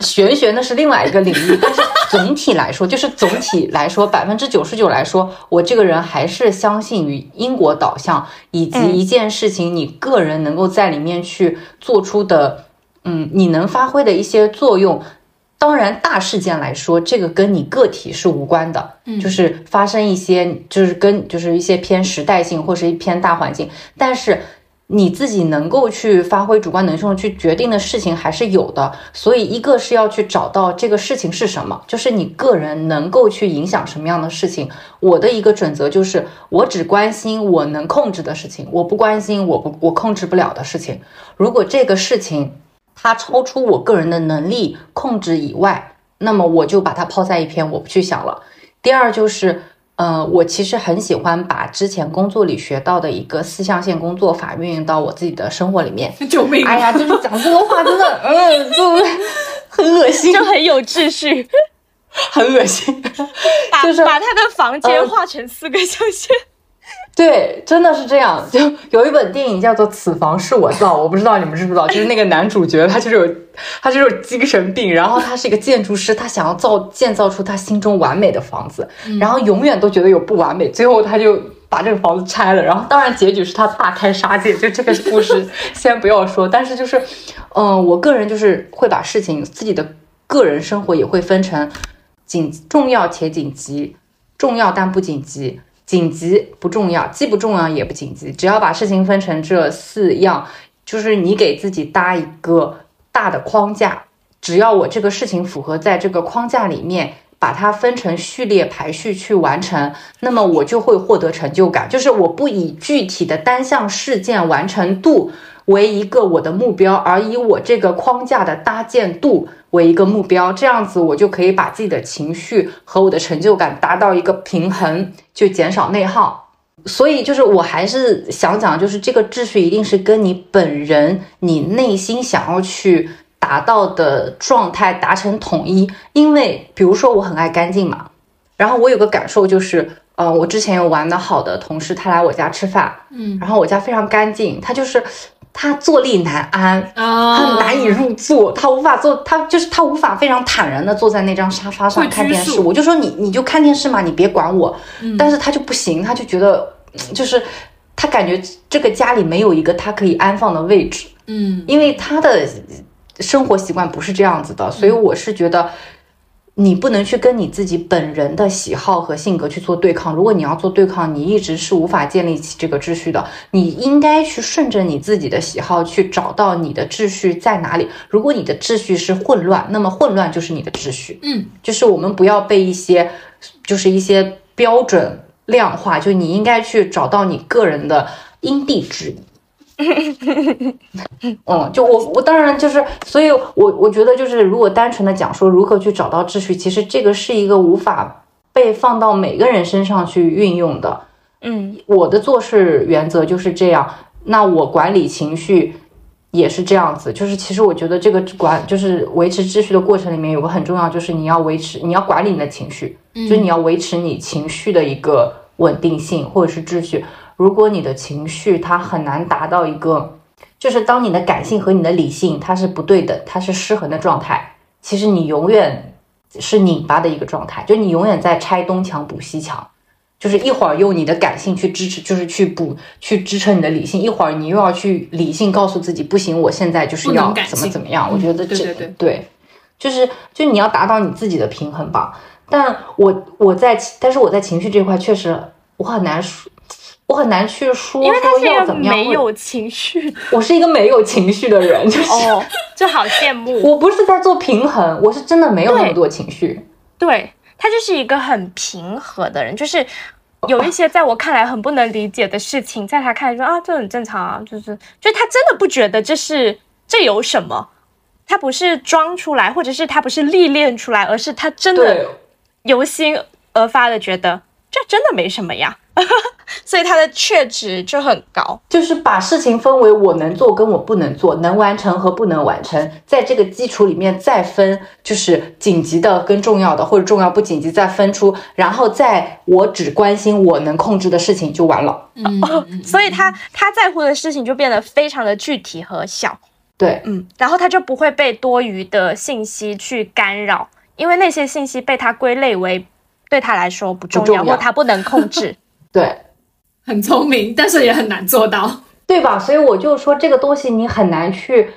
玄学那是另外一个领域，但是总体来说，就是总体来说，<laughs> 百分之九十九来说，我这个人还是相信于因果导向，以及一件事情你个人能够在里面去做出的，嗯，你能发挥的一些作用。当然，大事件来说，这个跟你个体是无关的，嗯，就是发生一些，就是跟就是一些偏时代性或是一偏大环境，但是。你自己能够去发挥主观能动去决定的事情还是有的，所以一个是要去找到这个事情是什么，就是你个人能够去影响什么样的事情。我的一个准则就是，我只关心我能控制的事情，我不关心我不我控制不了的事情。如果这个事情它超出我个人的能力控制以外，那么我就把它抛在一边，我不去想了。第二就是。呃，我其实很喜欢把之前工作里学到的一个四象限工作法运用到我自己的生活里面。<laughs> 救命！哎呀，就是讲这个话真的，嗯，就 <laughs> 很恶心，就很有秩序，<laughs> 很恶心。就是把他的房间画成四个象限。对，真的是这样。就有一本电影叫做《此房是我造》，我不知道你们知不知道，<laughs> 就是那个男主角他就是有他就是有精神病，然后他是一个建筑师，他想要造建造出他心中完美的房子，然后永远都觉得有不完美，最后他就把这个房子拆了，然后当然结局是他大开杀戒。就这个故事 <laughs> 先不要说，但是就是，嗯，我个人就是会把事情自己的个人生活也会分成紧重要且紧急，重要但不紧急。紧急不重要，既不重要也不紧急，只要把事情分成这四样，就是你给自己搭一个大的框架，只要我这个事情符合在这个框架里面，把它分成序列排序去完成，那么我就会获得成就感。就是我不以具体的单项事件完成度为一个我的目标，而以我这个框架的搭建度。为一个目标，这样子我就可以把自己的情绪和我的成就感达到一个平衡，就减少内耗。所以就是我还是想讲，就是这个秩序一定是跟你本人你内心想要去达到的状态达成统一。因为比如说我很爱干净嘛，然后我有个感受就是，呃，我之前有玩的好的同事，他来我家吃饭，嗯，然后我家非常干净，他就是。他坐立难安，他难以入座，他无法坐，他就是他无法非常坦然的坐在那张沙发上看电视。我就说你你就看电视嘛，你别管我。但是他就不行，他就觉得就是他感觉这个家里没有一个他可以安放的位置。嗯，因为他的生活习惯不是这样子的，所以我是觉得。你不能去跟你自己本人的喜好和性格去做对抗。如果你要做对抗，你一直是无法建立起这个秩序的。你应该去顺着你自己的喜好去找到你的秩序在哪里。如果你的秩序是混乱，那么混乱就是你的秩序。嗯，就是我们不要被一些，就是一些标准量化。就你应该去找到你个人的因地制宜。<laughs> 嗯，就我我当然就是，所以我我觉得就是，如果单纯的讲说如何去找到秩序，其实这个是一个无法被放到每个人身上去运用的。嗯，我的做事原则就是这样，那我管理情绪也是这样子。就是其实我觉得这个管就是维持秩序的过程里面有个很重要，就是你要维持，你要管理你的情绪，就是你要维持你情绪的一个稳定性或者是秩序。如果你的情绪它很难达到一个，就是当你的感性和你的理性它是不对的，它是失衡的状态，其实你永远是拧巴的一个状态，就你永远在拆东墙补西墙，就是一会儿用你的感性去支持，就是去补去支撑你的理性，一会儿你又要去理性告诉自己不行，我现在就是要怎么怎么样。我觉得这对，就是就你要达到你自己的平衡吧。但我我在但是我在情绪这块确实我很难说。我很难去说，因为他是一个没有情绪，我是一个没有情绪的人，就是哦，就好羡慕。我不是在做平衡，我是真的没有那么多情绪。对他就是一个很平和的人，就是有一些在我看来很不能理解的事情，在他看来说啊，这很正常啊，就是就他真的不觉得这是这有什么，他不是装出来，或者是他不是历练出来，而是他真的由心而发的觉得这真的没什么呀。<laughs> 所以它的确值就很高，就是把事情分为我能做跟我不能做，能完成和不能完成，在这个基础里面再分，就是紧急的跟重要的，或者重要不紧急再分出，然后在我只关心我能控制的事情就完了。嗯，所以他他在乎的事情就变得非常的具体和小。对，嗯，然后他就不会被多余的信息去干扰，因为那些信息被他归类为对他来说不重要，不重要或他不能控制。<laughs> 对，很聪明，但是也很难做到。对吧？所以我就说这个东西你很难去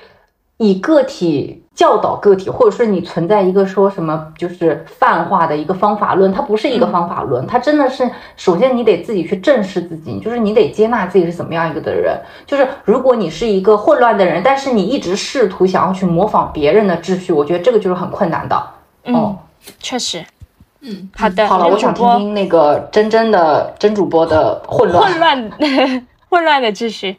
以个体教导个体，或者是你存在一个说什么就是泛化的一个方法论，它不是一个方法论，它真的是首先你得自己去正视自己，就是你得接纳自己是怎么样一个的人。就是如果你是一个混乱的人，但是你一直试图想要去模仿别人的秩序，我觉得这个就是很困难的。嗯，确实。嗯，好的。好了，我想听听那个真真的真主播的混乱。混乱。混乱的秩序，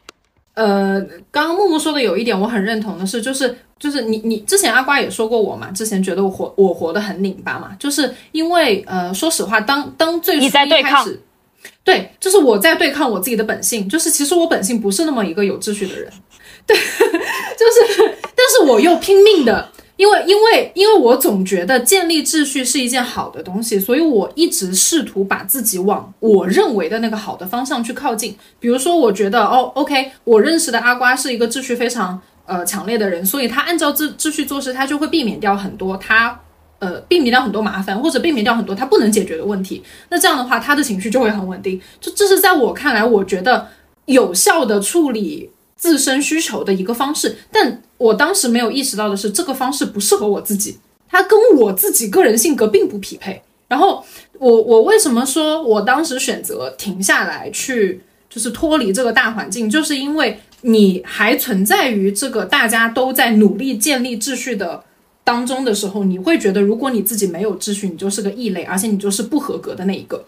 呃，刚刚木木说的有一点我很认同的是，就是就是你你之前阿瓜也说过我嘛，之前觉得我活我活得很拧巴嘛，就是因为呃，说实话，当当最初一开始，对，就是我在对抗我自己的本性，就是其实我本性不是那么一个有秩序的人，<laughs> 对，<laughs> 就是，但是我又拼命的。因为，因为，因为我总觉得建立秩序是一件好的东西，所以我一直试图把自己往我认为的那个好的方向去靠近。比如说，我觉得哦，OK，我认识的阿瓜是一个秩序非常呃强烈的人，所以他按照秩秩序做事，他就会避免掉很多他呃避免掉很多麻烦，或者避免掉很多他不能解决的问题。那这样的话，他的情绪就会很稳定。就这是在我看来，我觉得有效的处理。自身需求的一个方式，但我当时没有意识到的是，这个方式不适合我自己，它跟我自己个人性格并不匹配。然后我我为什么说我当时选择停下来去，就是脱离这个大环境，就是因为你还存在于这个大家都在努力建立秩序的当中的时候，你会觉得如果你自己没有秩序，你就是个异类，而且你就是不合格的那一个。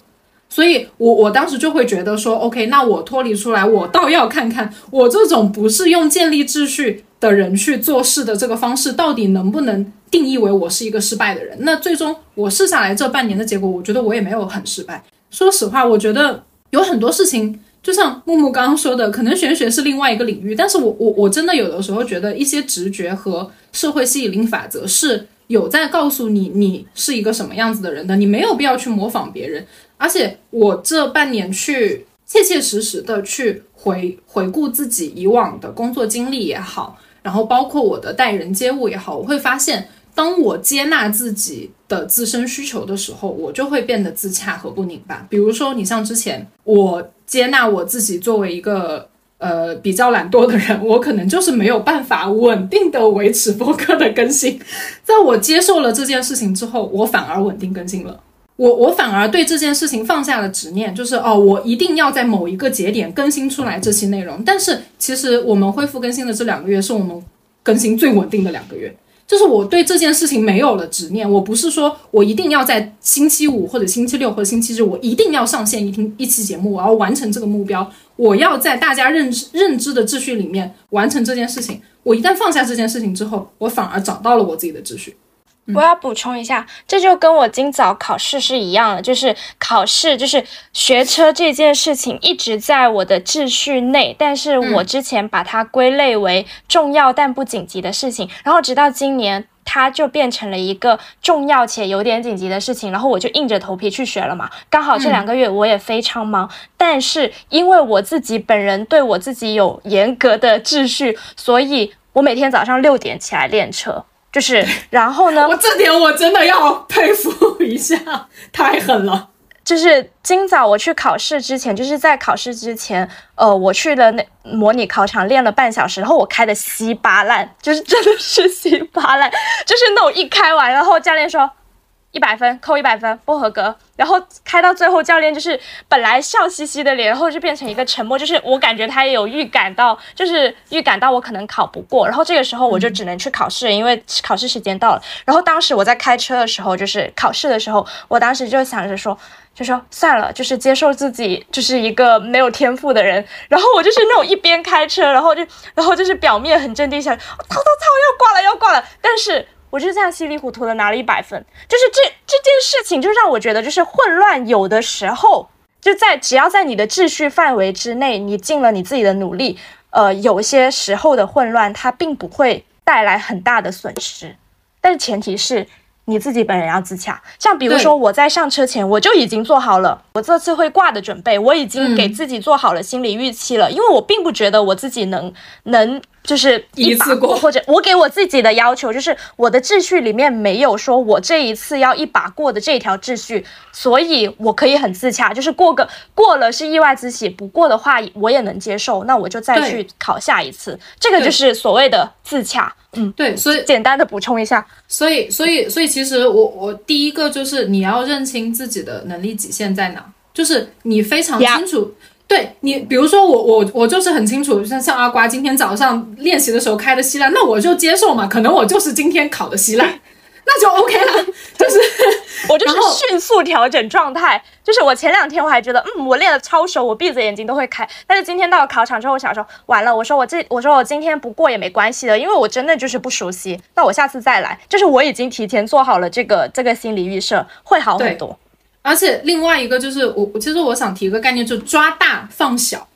所以，我我当时就会觉得说，OK，那我脱离出来，我倒要看看我这种不是用建立秩序的人去做事的这个方式，到底能不能定义为我是一个失败的人？那最终我试下来这半年的结果，我觉得我也没有很失败。说实话，我觉得有很多事情，就像木木刚刚说的，可能玄学是另外一个领域，但是我我我真的有的时候觉得一些直觉和社会吸引力法则是有在告诉你，你是一个什么样子的人的，你没有必要去模仿别人。而且我这半年去切切实实的去回回顾自己以往的工作经历也好，然后包括我的待人接物也好，我会发现，当我接纳自己的自身需求的时候，我就会变得自洽和不拧巴。比如说，你像之前我接纳我自己作为一个呃比较懒惰的人，我可能就是没有办法稳定的维持播客的更新。在我接受了这件事情之后，我反而稳定更新了。我我反而对这件事情放下了执念，就是哦，我一定要在某一个节点更新出来这期内容。但是其实我们恢复更新的这两个月，是我们更新最稳定的两个月。就是我对这件事情没有了执念，我不是说我一定要在星期五或者星期六或者星期日，我一定要上线一听一期节目，我要完成这个目标，我要在大家认知认知的秩序里面完成这件事情。我一旦放下这件事情之后，我反而找到了我自己的秩序。我要补充一下，这就跟我今早考试是一样的，就是考试就是学车这件事情一直在我的秩序内，但是我之前把它归类为重要但不紧急的事情，然后直到今年，它就变成了一个重要且有点紧急的事情，然后我就硬着头皮去学了嘛。刚好这两个月我也非常忙，但是因为我自己本人对我自己有严格的秩序，所以我每天早上六点起来练车。就是，<laughs> 然后呢？我这点我真的要佩服一下，<laughs> 太狠了。就是今早我去考试之前，就是在考试之前，呃，我去了那模拟考场练了半小时，然后我开的稀巴烂，就是真的是稀巴烂，就是那种一开完，然后教练说。一百分扣一百分不合格，然后开到最后，教练就是本来笑嘻嘻的脸，然后就变成一个沉默，就是我感觉他也有预感到，就是预感到我可能考不过，然后这个时候我就只能去考试，因为考试时间到了。然后当时我在开车的时候，就是考试的时候，我当时就想着说，就说算了，就是接受自己就是一个没有天赋的人。然后我就是那种一边开车，然后就然后就是表面很镇定，想，操操操要挂了要挂了，但是。我就这样稀里糊涂的拿了一百分，就是这这件事情就让我觉得，就是混乱有的时候就在只要在你的秩序范围之内，你尽了你自己的努力，呃，有些时候的混乱它并不会带来很大的损失，但是前提是你自己本人要自洽。像比如说我在上车前我就已经做好了我这次会挂的准备，我已经给自己做好了心理预期了，因为我并不觉得我自己能能。就是一次过，或者我给我自己的要求就是我的秩序里面没有说我这一次要一把过的这条秩序，所以我可以很自洽，就是过个过了是意外之喜，不过的话我也能接受，那我就再去考下一次，这个就是所谓的自洽。嗯，对，所以简单的补充一下，所以所以所以其实我我第一个就是你要认清自己的能力极限在哪，就是你非常清楚。对你，比如说我我我就是很清楚，像像阿瓜今天早上练习的时候开的稀烂，那我就接受嘛，可能我就是今天考的稀烂，<laughs> 那就 OK 了，<laughs> 就是 <laughs> 我就是迅速调整状态，就是我前两天我还觉得嗯我练的超熟，我闭着眼睛都会开，但是今天到了考场之后，我想说完了，我说我这我说我今天不过也没关系的，因为我真的就是不熟悉，那我下次再来，就是我已经提前做好了这个这个心理预设，会好很多。而且另外一个就是我我，其实我想提一个概念，就抓大放小，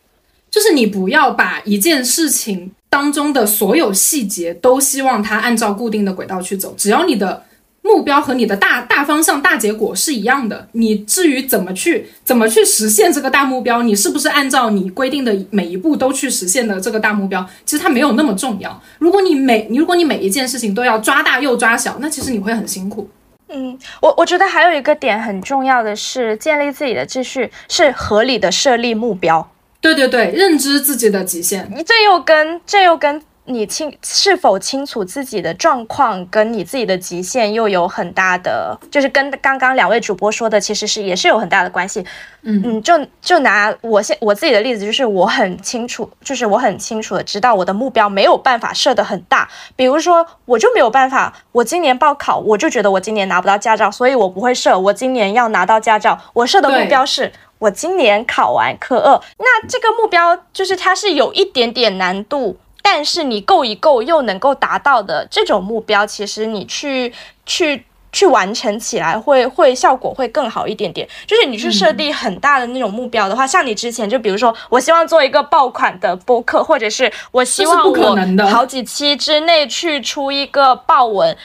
就是你不要把一件事情当中的所有细节都希望它按照固定的轨道去走，只要你的目标和你的大大方向、大结果是一样的，你至于怎么去怎么去实现这个大目标，你是不是按照你规定的每一步都去实现的这个大目标，其实它没有那么重要。如果你每你如果你每一件事情都要抓大又抓小，那其实你会很辛苦。嗯，我我觉得还有一个点很重要的是建立自己的秩序，是合理的设立目标。对对对，认知自己的极限。这又跟这又跟。你清是否清楚自己的状况，跟你自己的极限又有很大的，就是跟刚刚两位主播说的，其实是也是有很大的关系。嗯嗯，就就拿我现我自己的例子，就是我很清楚，就是我很清楚的知道我的目标没有办法设得很大。比如说，我就没有办法，我今年报考，我就觉得我今年拿不到驾照，所以我不会设我今年要拿到驾照。我设的目标是我今年考完科二。那这个目标就是它是有一点点难度。但是你够一够又能够达到的这种目标，其实你去去去完成起来会会效果会更好一点点。就是你去设定很大的那种目标的话，像你之前就比如说，我希望做一个爆款的播客，或者是我希望我好几期之内去出一个爆文，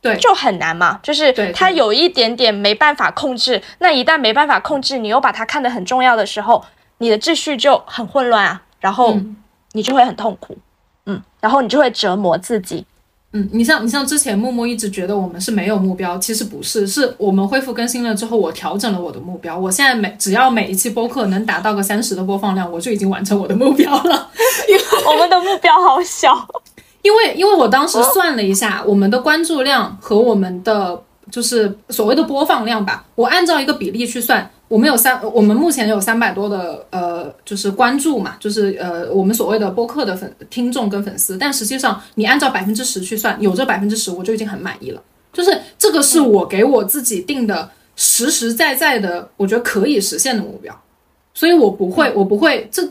对，就很难嘛。就是它有一点点没办法控制。那一旦没办法控制，你又把它看得很重要的时候，你的秩序就很混乱啊，然后你就会很痛苦。嗯，然后你就会折磨自己。嗯，你像你像之前默默一直觉得我们是没有目标，其实不是，是我们恢复更新了之后，我调整了我的目标。我现在每只要每一期播客能达到个三十的播放量，我就已经完成我的目标了。<laughs> 因为我们的目标好小，因为因为我当时算了一下，我们的关注量和我们的就是所谓的播放量吧，我按照一个比例去算。我们有三，我们目前有三百多的呃，就是关注嘛，就是呃，我们所谓的播客的粉听众跟粉丝。但实际上，你按照百分之十去算，有这百分之十，我就已经很满意了。就是这个是我给我自己定的实实在在的，我觉得可以实现的目标。所以我不会，我不会。这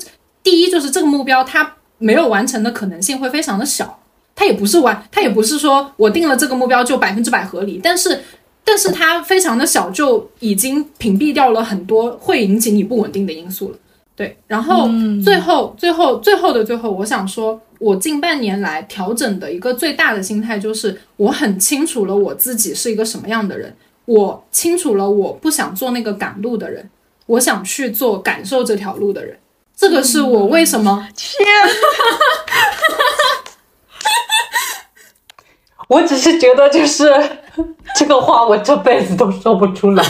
第一就是这个目标它没有完成的可能性会非常的小，它也不是完，它也不是说我定了这个目标就百分之百合理，但是。但是它非常的小，就已经屏蔽掉了很多会引起你不稳定的因素了。对，然后最后最后最后的最后，我想说，我近半年来调整的一个最大的心态就是，我很清楚了我自己是一个什么样的人，我清楚了我不想做那个赶路的人，我想去做感受这条路的人。这个是我为什么天。<laughs> 我只是觉得，就是这个话，我这辈子都说不出来，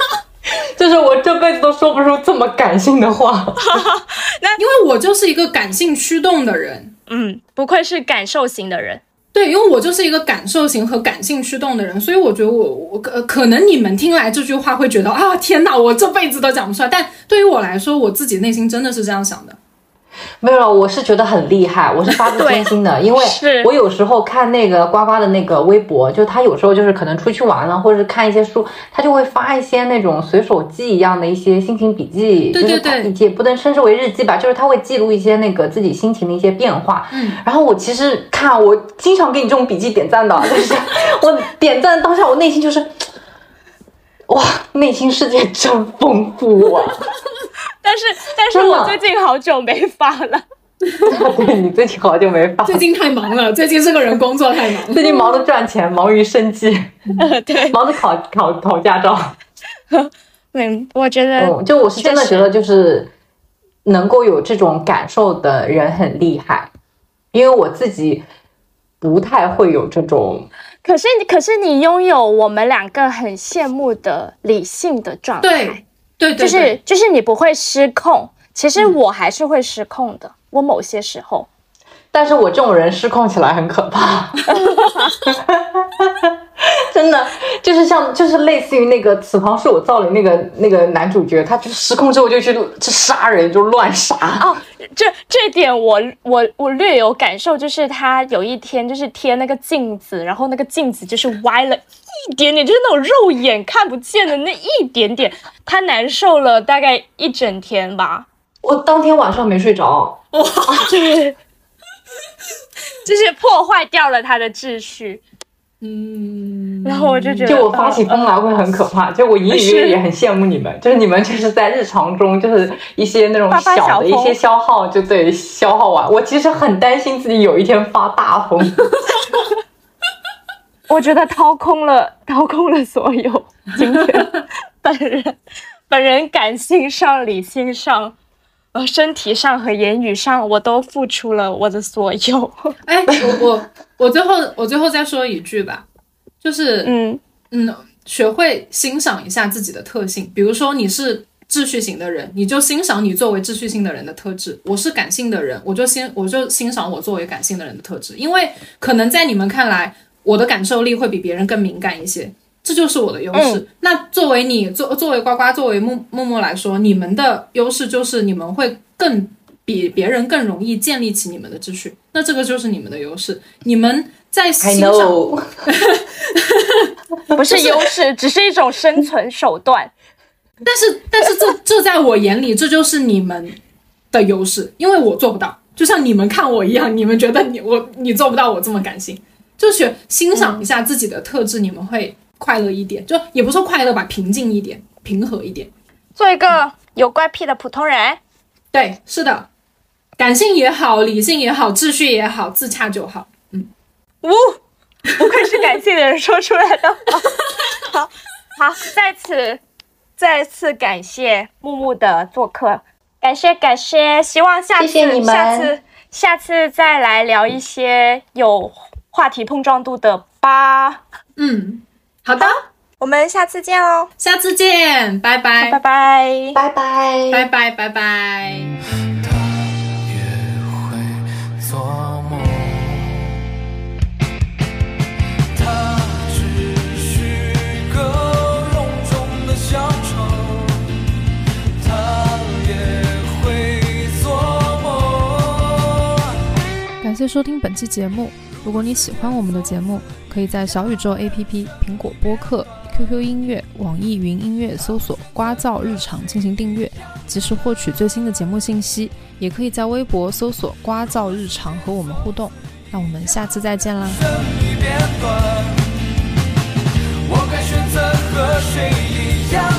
<laughs> 就是我这辈子都说不出这么感性的话。<laughs> 那因为我就是一个感性驱动的人，嗯，不愧是感受型的人。对，因为我就是一个感受型和感性驱动的人，所以我觉得我我可可能你们听来这句话会觉得啊，天哪，我这辈子都讲不出来。但对于我来说，我自己内心真的是这样想的。没有，我是觉得很厉害，我是发自真心的，因为我有时候看那个呱呱的那个微博，就他有时候就是可能出去玩了，或者是看一些书，他就会发一些那种随手记一样的一些心情笔记，对对对，也不能称之为日记吧，就是他会记录一些那个自己心情的一些变化。嗯，然后我其实看，我经常给你这种笔记点赞的，就是 <laughs> 我点赞当下，我内心就是，哇，内心世界真丰富啊。但是，<laughs> 但是我最近好久没发了。对 <laughs> 你最近好久没发，<laughs> 最近太忙了。最近这个人工作太忙，最近忙着赚钱，忙于生计，对，忙着考考考驾照。嗯，我觉得，就我是真的觉得，就是能够有这种感受的人很厉害。因为我自己不太会有这种。可是，可是你拥有我们两个很羡慕的理性的状态，对对对，就是就是你不会失控。其实我还是会失控的，我某些时候。但是我这种人失控起来很可怕，<laughs> 真的就是像就是类似于那个《此旁是我造的》那个那个男主角，他就失控之后就去去杀人，就乱杀。哦，这这点我我我略有感受，就是他有一天就是贴那个镜子，然后那个镜子就是歪了一点点，就是那种肉眼看不见的那一点点，他难受了大概一整天吧。我当天晚上没睡着，哇，对。就是破坏掉了他的秩序，嗯，然后我就觉得，就我发起疯来会很可怕。就我隐隐约约也很羡慕你们，<laughs> 就是你们就是在日常中，就是一些那种小的一些消耗，就对消耗完。我其实很担心自己有一天发大疯，<laughs> 我觉得掏空了，掏空了所有。<laughs> 今天本人，本人感性上、理性上。呃，身体上和言语上，我都付出了我的所有。哎，我我我最后我最后再说一句吧，就是嗯嗯，学会欣赏一下自己的特性。比如说你是秩序型的人，你就欣赏你作为秩序性的人的特质。我是感性的人，我就欣我就欣赏我作为感性的人的特质，因为可能在你们看来，我的感受力会比别人更敏感一些。这就是我的优势。那作为你作作为呱呱作为默默默来说，你们的优势就是你们会更比别人更容易建立起你们的秩序。那这个就是你们的优势。你们在欣赏，<laughs> 不是优势，只是一种生存手段。但是，但是这这在我眼里，这就是你们的优势，因为我做不到。就像你们看我一样，你们觉得你我你做不到我这么感性，就是欣赏一下自己的特质，你们会。快乐一点，就也不说快乐吧，平静一点，平和一点，做一个有怪癖的普通人。对，是的，感性也好，理性也好，秩序也好，自洽就好。嗯，呜，不愧是感性的人说出来的。<laughs> 好，好，再次再次感谢木木的做客，感谢感谢，希望下次下次下次再来聊一些有话题碰撞度的八。嗯。好的，我们下次见哦！下次见，拜拜，拜拜，拜拜，拜拜，拜拜。感谢收听本期节目。如果你喜欢我们的节目，可以在小宇宙 APP、苹果播客、QQ 音乐、网易云音乐搜索“瓜噪日常”进行订阅，及时获取最新的节目信息。也可以在微博搜索“瓜噪日常”和我们互动。那我们下次再见啦！我该选择和谁一样